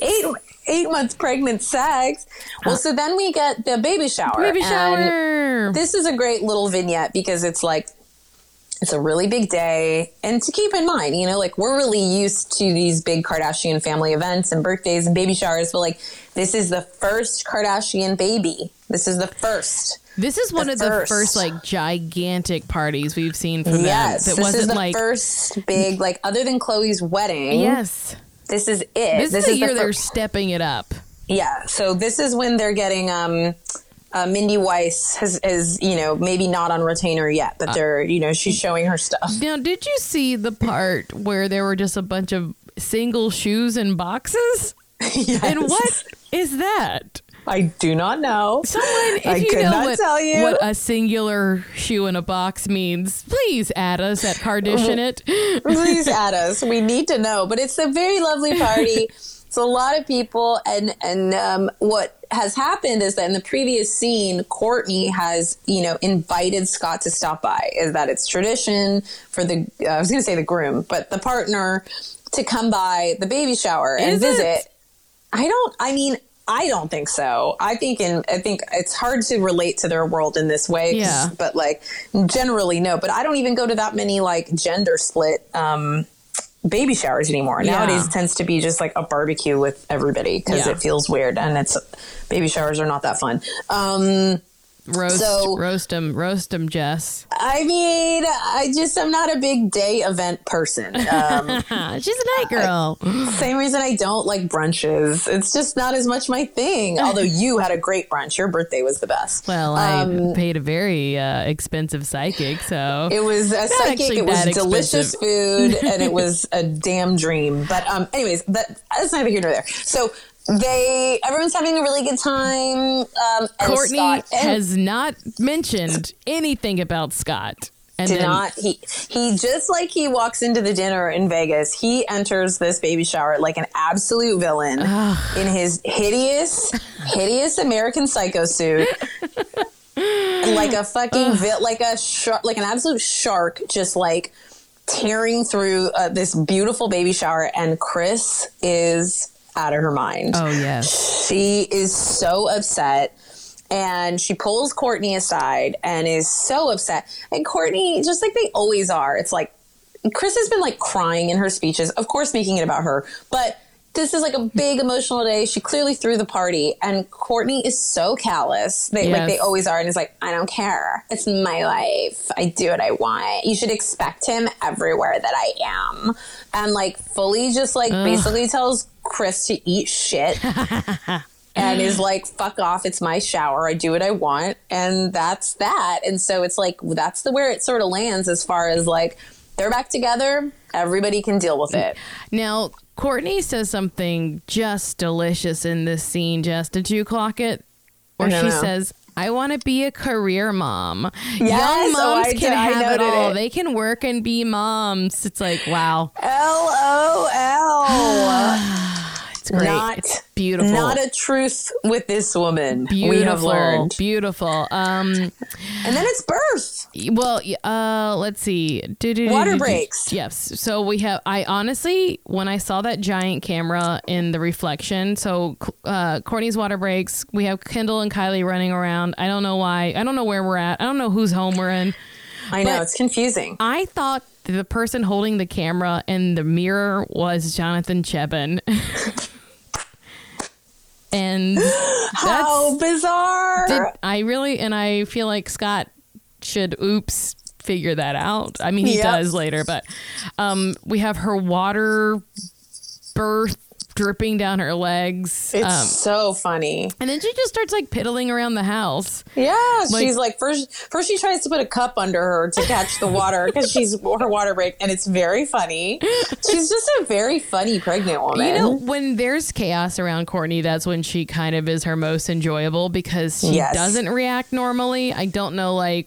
Speaker 1: Eight eight months pregnant sex. Well, so then we get the baby shower.
Speaker 2: Baby shower.
Speaker 1: This is a great little vignette because it's like it's a really big day. And to keep in mind, you know, like we're really used to these big Kardashian family events and birthdays and baby showers, but like this is the first Kardashian baby. This is the first.
Speaker 2: This is one
Speaker 1: The
Speaker 2: of the
Speaker 1: first.
Speaker 2: first like gigantic parties we've seen from
Speaker 1: Yes,
Speaker 2: them. That
Speaker 1: this is the
Speaker 2: like
Speaker 1: first big, like other than Khloe's wedding.
Speaker 2: yes.
Speaker 1: this is it.
Speaker 2: This, is the year
Speaker 1: fir-
Speaker 2: they're stepping it up.
Speaker 1: Yeah, so this is when they're getting um uh, Mindy Weiss has is you know maybe not on retainer yet,
Speaker 2: Uh,
Speaker 1: but they're you know she's showing her stuff.
Speaker 2: Now, did you see the part where there were just a bunch of single shoes and boxes? *laughs*
Speaker 1: Yes.
Speaker 2: And what is that?
Speaker 1: I do not know.
Speaker 2: Someone, if
Speaker 1: I
Speaker 2: you
Speaker 1: could
Speaker 2: know
Speaker 1: not
Speaker 2: what,
Speaker 1: tell you.
Speaker 2: what a singular shoe in a box means, please add us at Cardition it. *laughs*
Speaker 1: Please add us. We need to know. But it's a very lovely party. *laughs* It's a lot of people, and and um, what has happened is that in the previous scene, Kourtney has you know invited Scott to stop by. Is that it's tradition for the uh, I was going to say the groom, but the partner to come by the baby shower and
Speaker 2: Is it?
Speaker 1: visit. I don't. I mean. I don't think so. I think in I think it's hard to relate to their world in this way.
Speaker 2: Yeah.
Speaker 1: But like generally no. But I don't even go to that many like gender split um baby showers anymore.
Speaker 2: Yeah.
Speaker 1: Nowadays it tends to be just like a barbecue with everybody because
Speaker 2: Yeah.
Speaker 1: it feels weird and it's baby showers are not that fun. Um
Speaker 2: Roast,
Speaker 1: So-
Speaker 2: roast 'em, roast 'em, Jess.
Speaker 1: I mean, I just I'm not a big day event person. Um *laughs*
Speaker 2: she's a night girl.
Speaker 1: same reason I don't like brunches. It's just not as much my thing. *laughs* Although you had a great brunch. Your birthday was the best.
Speaker 2: well, I
Speaker 1: Um,
Speaker 2: paid a very uh, expensive psychic, so *laughs*
Speaker 1: It was a psychic. It was delicious
Speaker 2: expensive.
Speaker 1: food, and it was a damn dream. But um, anyways, that that's neither here nor there. So they, everyone's having a really good time. Um, and
Speaker 2: Kourtney
Speaker 1: Scott
Speaker 2: has not mentioned anything about Scott. And
Speaker 1: did
Speaker 2: then-
Speaker 1: not. He he just like he walks into the dinner in Vegas. He enters this baby shower like an absolute villain in his hideous, hideous American Psycho suit. like a fucking vi- like a shark, like an absolute shark, just like tearing through uh, this beautiful baby shower, and Kris is out of her mind.
Speaker 2: Oh yes.
Speaker 1: She is so upset. And she pulls Kourtney aside and is so upset. And Kourtney, just like they always are, it's like Kris has been like crying in her speeches, of course, making it about her. But this is like a big emotional day. She clearly threw the party, and Kourtney is so callous. They like they always are, and is like, I don't care. It's my life. I do what I want. You should expect him everywhere that I am, and like fully just like basically tells Kris to eat shit. and is like, fuck off, it's my shower, I do what I want. And that's that. And so it's like, that's the where it sort of lands as far as like, they're back together, everybody can deal with it.
Speaker 2: Now, Kourtney says something just delicious in this scene, Jess. Did you clock it? Or she
Speaker 1: know.
Speaker 2: says, I want to be a career mom.
Speaker 1: Yes,
Speaker 2: Young
Speaker 1: oh,
Speaker 2: moms
Speaker 1: I
Speaker 2: can
Speaker 1: I
Speaker 2: have it all.
Speaker 1: it.
Speaker 2: They can work and be moms. It's like, wow.
Speaker 1: LOL. *sighs* *sighs* *sighs*
Speaker 2: It's great.
Speaker 1: Not
Speaker 2: it's beautiful.
Speaker 1: Not a truth with this woman.
Speaker 2: beautiful.
Speaker 1: We have learned.
Speaker 2: Beautiful. Um,
Speaker 1: And then it's birth.
Speaker 2: well, uh, let's see.
Speaker 1: Water breaks.
Speaker 2: Yes. So we have. I honestly, when I saw that giant camera in the reflection, so uh, Kourtney's water breaks. We have Kendall and Kylie running around. I don't know why. I don't know where we're at. I don't know whose home we're in.
Speaker 1: I know,
Speaker 2: But-
Speaker 1: it's confusing.
Speaker 2: I thought the person holding the camera in the mirror was Jonathan Cheban. *laughs* and *gasps*
Speaker 1: How bizarre!
Speaker 2: did, I really and I feel like Scott should oops figure that out. I mean he
Speaker 1: Yep.
Speaker 2: does later, but um we have her water birth dripping down her legs.
Speaker 1: it's
Speaker 2: um,
Speaker 1: so funny.
Speaker 2: and then she just starts like piddling around the house.
Speaker 1: Yeah,
Speaker 2: Like-
Speaker 1: she's like first. First, she tries to put a cup under her to catch the water *laughs* because she's her water break, and it's very funny. She's just a very funny pregnant woman.
Speaker 2: You know, when there's chaos around Kourtney, that's when she kind of is her most enjoyable because she
Speaker 1: Yes.
Speaker 2: doesn't react normally. I don't know, like,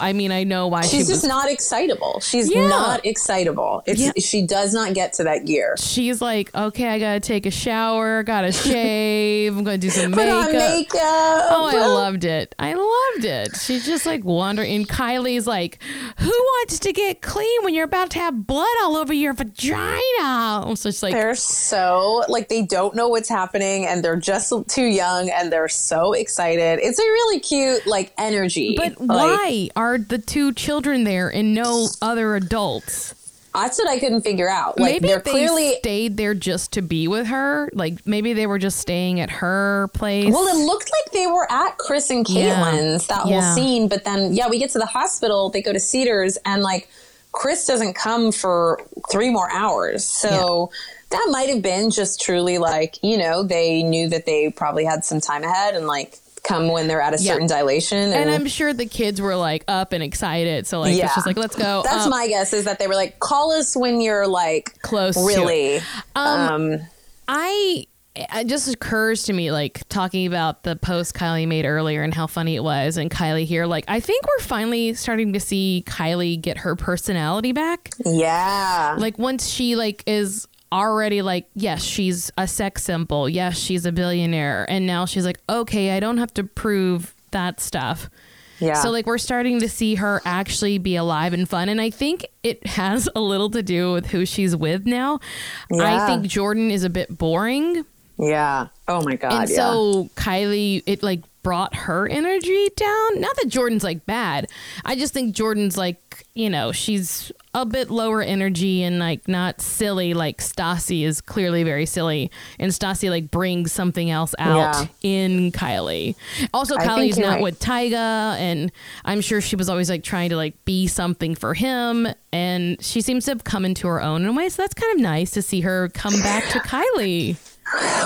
Speaker 2: I mean, I know why
Speaker 1: she's
Speaker 2: she was.
Speaker 1: just not excitable. She's
Speaker 2: Yeah.
Speaker 1: not excitable. It's
Speaker 2: Yeah.
Speaker 1: she does not get to that gear.
Speaker 2: She's like, okay, I gotta take a shower, gotta *laughs* shave, I'm gonna do some makeup.
Speaker 1: makeup.
Speaker 2: Oh, I loved it. I loved it. She's just like wandering. And Kylie's like, Who wants to get clean when you're about to have blood all over your vagina? So it's like,
Speaker 1: They're so like they don't know what's happening, and they're just too young, and they're so excited. It's a really cute like energy.
Speaker 2: But
Speaker 1: Like,
Speaker 2: why are the two children there and no other adults?
Speaker 1: That's what I couldn't figure out. Like
Speaker 2: maybe
Speaker 1: they're
Speaker 2: they
Speaker 1: clearly
Speaker 2: stayed there just to be with her. Like maybe they were just staying at her place.
Speaker 1: Well, it looked like they were at Kris and
Speaker 2: Yeah.
Speaker 1: Caitlyn's that
Speaker 2: Yeah.
Speaker 1: whole scene, but then yeah, we get to the hospital. They go to Cedars, and like Kris doesn't come for three more hours. So that might have been just truly like you know they knew that they probably had some time ahead and like come when they're at a
Speaker 2: Yeah.
Speaker 1: certain dilation. And,
Speaker 2: and I'm sure the kids were like up and excited. So like
Speaker 1: yeah,
Speaker 2: it's just like let's go.
Speaker 1: That's
Speaker 2: Um,
Speaker 1: my guess is that they were like, call us when you're like
Speaker 2: Close
Speaker 1: really. um
Speaker 2: I it just occurs to me like talking about the post Kylie made earlier and how funny it was and Kylie here like I think we're finally starting to see Kylie get her personality back
Speaker 1: yeah.
Speaker 2: like once she like is already like yes she's a sex symbol yes she's a billionaire and now she's like okay I don't have to prove that stuff
Speaker 1: yeah.
Speaker 2: so like we're starting to see her actually be alive and fun and I think it has a little to do with who she's with now
Speaker 1: Yeah.
Speaker 2: I think Jordan is a bit boring
Speaker 1: yeah. Oh my god.
Speaker 2: and
Speaker 1: yeah.
Speaker 2: so Kylie, it like brought her energy down. Not that Jordan's like bad. I just think Jordan's like, you know, she's a bit lower energy and like not silly like Stassi is clearly very silly. And Stassi like brings something else out
Speaker 1: Yeah.
Speaker 2: in Kylie. Also,
Speaker 1: I
Speaker 2: Kylie's not
Speaker 1: right.
Speaker 2: with Tyga and I'm sure she was always like trying to like be something for him. And she seems to have come into her own in a way. So that's kind of nice to see her come back to Kylie.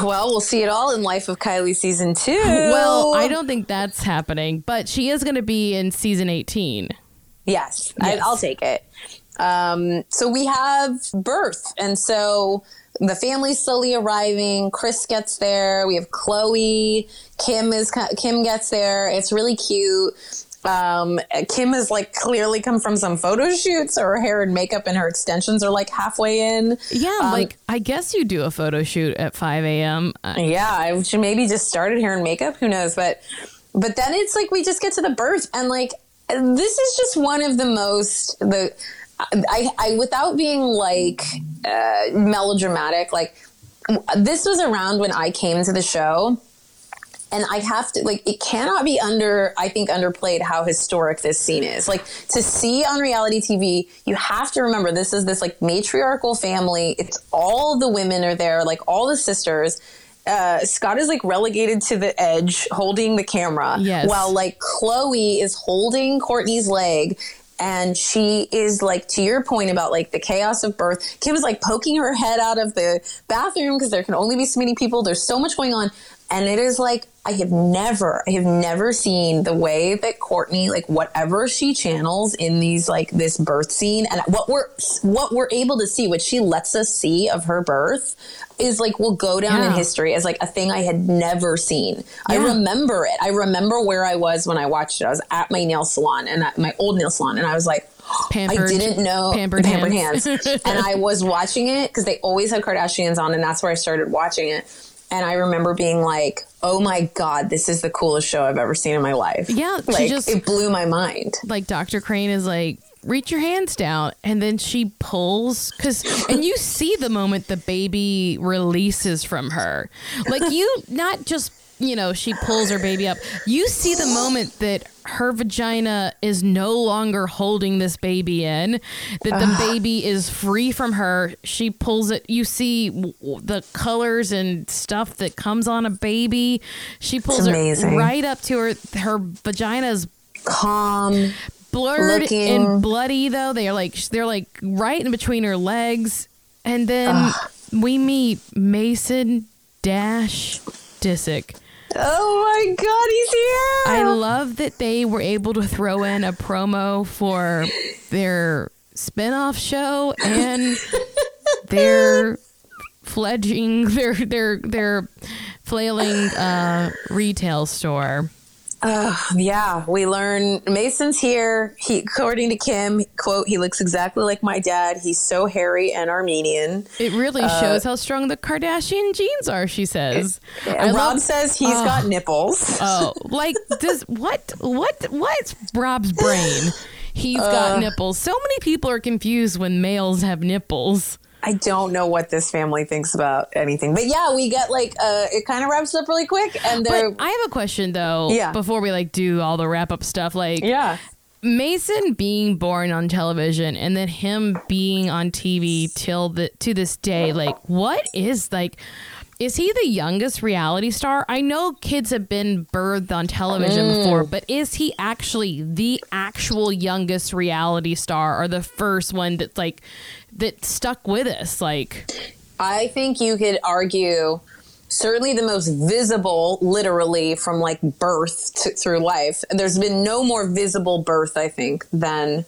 Speaker 1: Well, we'll see it all in Life of Kylie season two.
Speaker 2: Well, I don't think that's happening, but she is going to be in season 18.
Speaker 1: Yes,
Speaker 2: Yes.
Speaker 1: I, I'll take it. Um, so we have birth, and so the family's slowly arriving. Kris gets there. We have Khloe. Kim is Kim gets there. It's really cute. Um, Kim has like clearly come from some photo shoots. So her hair and makeup and her extensions are like halfway in.
Speaker 2: Yeah,
Speaker 1: Um,
Speaker 2: like I guess you do a photo shoot at 5 a.m. Uh,
Speaker 1: Yeah, I should maybe just started hair and makeup. Who knows? But but then it's like we just get to the birth, and like this is just one of the most the I, I without being like uh, melodramatic. Like this was around when I came to the show. And I have to like it cannot be under I think underplayed how historic this scene is. Like to see on reality TV, you have to remember this is this like matriarchal family. It's all the women are there, like all the sisters. Uh, Scott is like relegated to the edge, holding the camera,
Speaker 2: Yes.
Speaker 1: while like Khloe is holding Kourtney's leg. And she is like, to your point about like the chaos of birth, Kim is like poking her head out of the bathroom because there can only be so many people. There's so much going on. And it is like, I have never, I have never seen the way that Kourtney, like whatever she channels in these, like this birth scene and what we're, what we're able to see, what she lets us see of her birth is like, will go down in history as like a thing I had never seen. I remember it. I remember where I was when I watched it. I was at my nail salon and at my old nail salon. And I was like, *gasps*
Speaker 2: Pampered-
Speaker 1: I didn't know
Speaker 2: pampered
Speaker 1: pampered
Speaker 2: hands.
Speaker 1: hands. and I was watching it because they always had Kardashians on, and that's where I started watching it. And I remember being like, "Oh my god, this is the coolest show I've ever seen in my life."
Speaker 2: Yeah, she
Speaker 1: like
Speaker 2: just-
Speaker 1: it blew my mind.
Speaker 2: like Dr. Crane is like reach your hands down and then she pulls cuz and you *laughs* see the moment the baby releases from her like you not just you know she pulls her baby up you see the moment that her vagina is no longer holding this baby in that the baby is free from her. She pulls it you see the colors and stuff that comes on a baby. She pulls it right up to her her vagina is
Speaker 1: Calm.
Speaker 2: blurred
Speaker 1: looking.
Speaker 2: and bloody though. They're like they're like right in between her legs. And then we meet mason dash disick
Speaker 1: Oh my God, he's here.
Speaker 2: i love that they were able to throw in a promo for their spin-off show and *laughs* their fledging their their their flailing uh retail store
Speaker 1: Yeah, we learn Mason's here. He, according to Kim, quote, he looks exactly like my dad. He's so hairy and Armenian.
Speaker 2: It really
Speaker 1: Uh,
Speaker 2: shows how strong the Kardashian genes are, she says.
Speaker 1: And Rob
Speaker 2: love-
Speaker 1: says he's got nipples.
Speaker 2: Oh, like does what what what's Rob's brain? He's
Speaker 1: Uh.
Speaker 2: got nipples. So many people are confused when males have nipples.
Speaker 1: I don't know what this family thinks about anything, but yeah, we get like uh, it kind of wraps up really quick, and
Speaker 2: I have a question though.
Speaker 1: Yeah.
Speaker 2: Before we like do all the wrap up stuff, like
Speaker 1: yeah.
Speaker 2: Mason being born on television and then him being on TV till the to this day, like what is like is he the youngest reality star? I know kids have been birthed on television
Speaker 1: Mm.
Speaker 2: before, but is he actually the actual youngest reality star or the first one that's like that stuck with us? Like
Speaker 1: I think you could argue certainly the most visible, literally from like birth to, through life. There's been no more visible birth, I think, than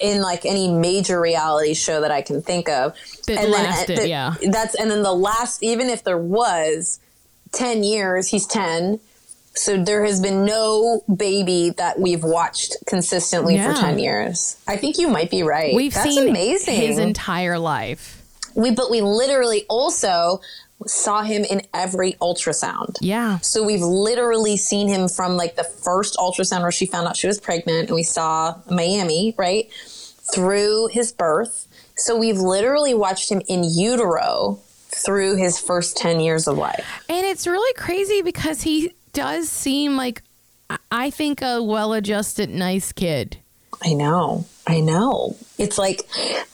Speaker 1: in like any major reality show that I can think of.
Speaker 2: That
Speaker 1: then, uh,
Speaker 2: lasted,
Speaker 1: the-
Speaker 2: yeah.
Speaker 1: That's and then the last, even if there was ten years, he's ten. So there has been no baby that we've watched consistently
Speaker 2: Yeah.
Speaker 1: for ten years. I think you might be right.
Speaker 2: we've
Speaker 1: That's
Speaker 2: seen
Speaker 1: amazing.
Speaker 2: his entire life.
Speaker 1: We but we literally also saw him in every ultrasound.
Speaker 2: Yeah.
Speaker 1: So we've literally seen him from like the first ultrasound where she found out she was pregnant and we saw Miami, right? Through his birth. So we've literally watched him in utero through his first 10 years of life.
Speaker 2: And it's really crazy because he does seem like I- think a well-adjusted, nice kid.
Speaker 1: I know. I know. It's like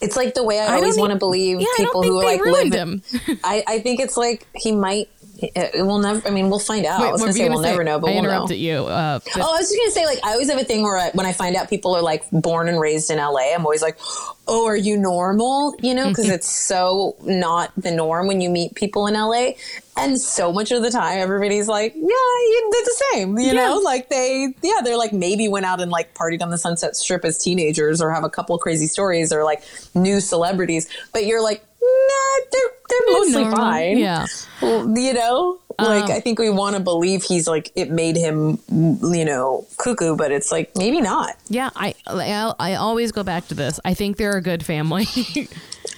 Speaker 1: it's like the way I,
Speaker 2: I
Speaker 1: always want to believe
Speaker 2: Yeah,
Speaker 1: people who like
Speaker 2: ruined
Speaker 1: live
Speaker 2: him. *laughs*
Speaker 1: I, I think it's like he might it, will never I mean we'll find out. I was gonna say we'll
Speaker 2: say?
Speaker 1: never know, but
Speaker 2: I
Speaker 1: we'll know.
Speaker 2: you. Uh,
Speaker 1: Oh, I was just gonna say, like, I always have a thing where I, when I find out people are like born and raised in LA, I'm always like, "Oh, are you normal?" You know, because it's so not the norm when you meet people in LA. And so much of the time, everybody's like, "Yeah, you- they're the same." You know, like they, yeah, they're like maybe went out and like partied on the Sunset Strip as teenagers, or have a couple crazy stories, or like new celebrities. But you're like, nah, they're they're mostly
Speaker 2: normal.
Speaker 1: fine.
Speaker 2: Yeah.
Speaker 1: Well, you know like
Speaker 2: Um,
Speaker 1: i think we want to believe he's like it made him you know cuckoo but it's like maybe not
Speaker 2: Yeah, I, I I always go back to this. I think they're a good family.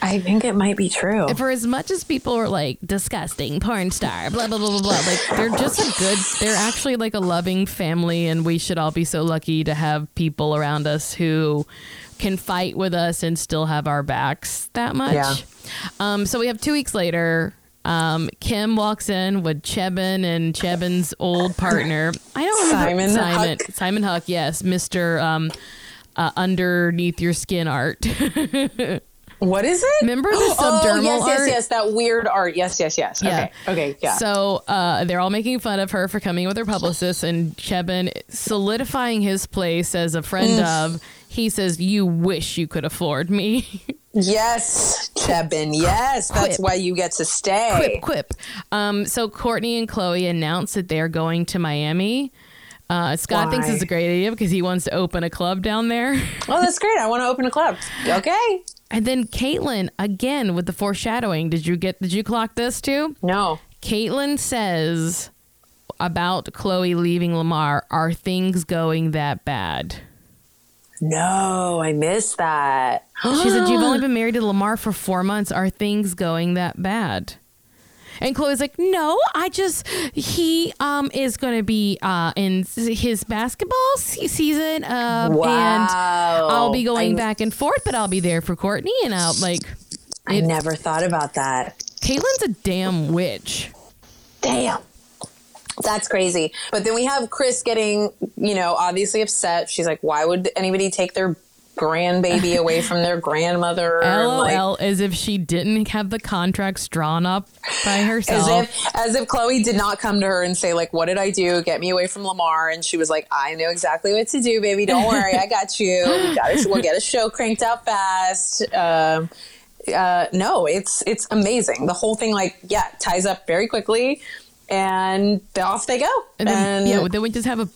Speaker 1: i think it might be true
Speaker 2: For as much as people are like disgusting porn star, blah blah blah blah blah, like they're just a good. They're actually like a loving family, and we should all be so lucky to have people around us who can fight with us and still have our backs that much.
Speaker 1: Yeah.
Speaker 2: Um, so we have two weeks later. Um, Kim walks in with Cheban and Cheban's old partner. *laughs* I don't remember
Speaker 1: Simon
Speaker 2: Simon.
Speaker 1: Huck.
Speaker 2: Simon Huck, yes, Mister um, uh, underneath your skin art. *laughs*
Speaker 1: what is it
Speaker 2: Remember the *gasps*
Speaker 1: oh
Speaker 2: subdermal
Speaker 1: yes
Speaker 2: art?
Speaker 1: yes yes that weird art yes yes yes
Speaker 2: Yeah.
Speaker 1: okay okay yeah
Speaker 2: So uh, they're all making fun of her for coming with her publicist, and Cheban solidifying his place as a friend of. He says, "You wish you could afford me." *laughs*
Speaker 1: yes cheban yes that's
Speaker 2: Quip.
Speaker 1: why you get to stay
Speaker 2: quip, quip. Um, so Kourtney and Khloe announced that they're going to Miami. Uh, Scott thinks it's a great idea because he wants to open a club down there. *laughs*
Speaker 1: oh that's great i want to open a club okay
Speaker 2: And then Caitlyn again with the foreshadowing. Did you get? Did you clock this too?
Speaker 1: no
Speaker 2: Caitlyn says about Khloe leaving Lamar, are things going that bad?
Speaker 1: No i missed that
Speaker 2: She said, You've only *gasps* been married to Lamar for four months. Are things going that bad? And Khloe's like, no, I just he um is going to be uh in his basketball se- season um
Speaker 1: Wow.
Speaker 2: and I'll be going
Speaker 1: I-
Speaker 2: back and forth, but I'll be there for Kourtney and I'll like
Speaker 1: I never thought about that.
Speaker 2: Caitlyn's a damn witch.
Speaker 1: Damn. That's crazy. But then we have Kris getting, you know, obviously upset. She's like, why would anybody take their grandbaby *laughs* away from their grandmother? Like,
Speaker 2: LOL, as if she didn't have the contracts drawn up by herself.
Speaker 1: as if as if Khloe did not come to her and say like, "What did I do? Get me away from Lamar." And she was like, "I know exactly what to do, baby. Don't worry, I got *laughs* you. We got it. We'll get a show cranked out fast." Um, uh, no, it's it's amazing. The whole thing, like, yeah, ties up very quickly, and off they go.
Speaker 2: and then,
Speaker 1: And
Speaker 2: yeah, then we just have a,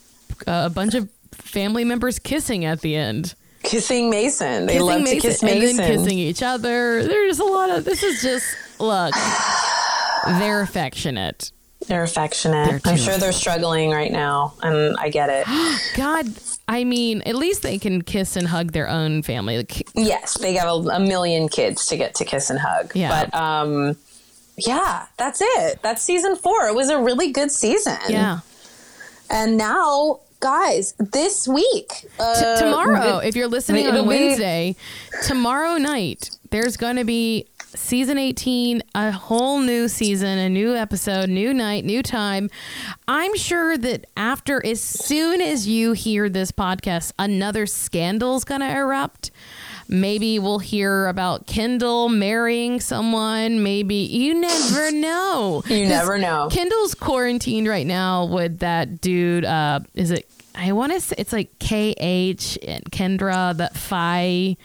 Speaker 2: a bunch of family members kissing at the end.
Speaker 1: kissing Mason. They
Speaker 2: kissing
Speaker 1: love to kiss Mason.
Speaker 2: and then kissing each other. There's a lot of this is just look. They're affectionate.
Speaker 1: They're affectionate.
Speaker 2: They're
Speaker 1: I'm sure they're struggling right now, and I get it. *gasps*
Speaker 2: God, I mean, at least they can kiss and hug their own family. Like,
Speaker 1: yes, they got a, a million kids to get to kiss and hug.
Speaker 2: Yeah.
Speaker 1: But um, yeah, that's it. That's season four. It was a really good season.
Speaker 2: yeah.
Speaker 1: And now, guys, this week,
Speaker 2: T-
Speaker 1: uh,
Speaker 2: tomorrow,
Speaker 1: it-
Speaker 2: if you're listening on
Speaker 1: be-
Speaker 2: Wednesday, tomorrow night there's going to be season 18, a whole new season, a new episode, new night, new time. I'm sure that after, as soon as you hear this podcast, another scandal's going to erupt. Maybe we'll hear about Kendall marrying someone. Maybe you never *laughs* know.
Speaker 1: you never know.
Speaker 2: Kendall's quarantined right now with that dude. Uh, is it? I want to say it's like K H and Kendra that Phi.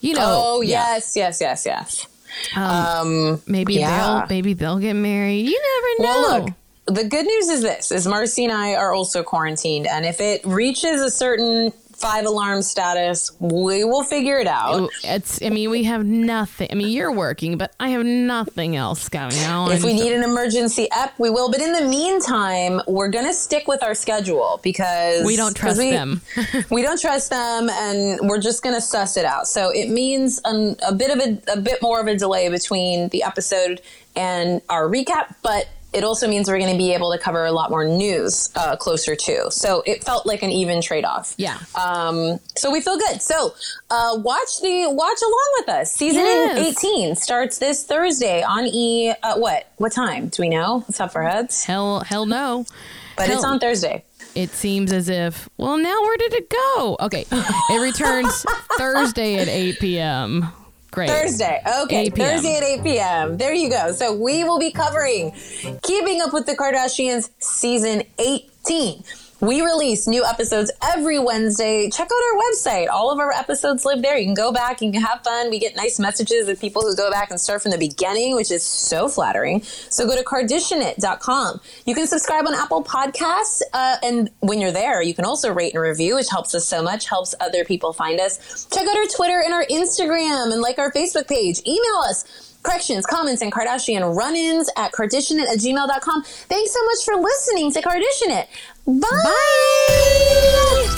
Speaker 2: You know.
Speaker 1: Oh
Speaker 2: yeah.
Speaker 1: yes, yes, yes, yes.
Speaker 2: Um,
Speaker 1: Um,
Speaker 2: maybe
Speaker 1: yeah.
Speaker 2: they'll maybe they'll get married. You never know.
Speaker 1: Well, look, the good news is this: is Marcy and I are also quarantined, and if it reaches a certain five alarm status, we will figure it out.
Speaker 2: It's. I mean, we have nothing. I mean, you're working, but I have nothing else going on.
Speaker 1: If we need an emergency ep, we will. But in the meantime, we're going to stick with our schedule because
Speaker 2: We don't trust them. *laughs*
Speaker 1: we don't trust them, and we're just going to suss it out. So it means an, a bit of a, a bit more of a delay between the episode and our recap, but. It also means we're going to be able to cover a lot more news uh, closer to. So it felt like an even trade off.
Speaker 2: Yeah.
Speaker 1: Um, so we feel good. So uh, watch the watch along with us. Season
Speaker 2: Yes.
Speaker 1: 18 starts this Thursday on E. Uh, what what time? Do we know? It's up our heads,
Speaker 2: hell, hell no.
Speaker 1: but it's on Thursday.
Speaker 2: It seems as if. Well, now where did it go? Okay, it returns *laughs* Thursday at 8 p.m. Great.
Speaker 1: Thursday. Okay, Thursday at 8 p.m. There you go. So we will be covering Keeping Up with the Kardashians season 18. We release new episodes every Wednesday. Check out our website. All of our episodes live there. You can go back, can have fun. We get nice messages of people who go back and start from the beginning, which is so flattering. So go to carditionit.com. You can subscribe on Apple Podcasts. Uh, and when you're there, you can also rate and review, which helps us so much, helps other people find us. Check out our Twitter and our Instagram and like our Facebook page. Email us corrections, comments, and Kardashian run-ins at carditionit at gmail.com. Thanks so much for listening to Carditionit. Bye.
Speaker 2: Bye.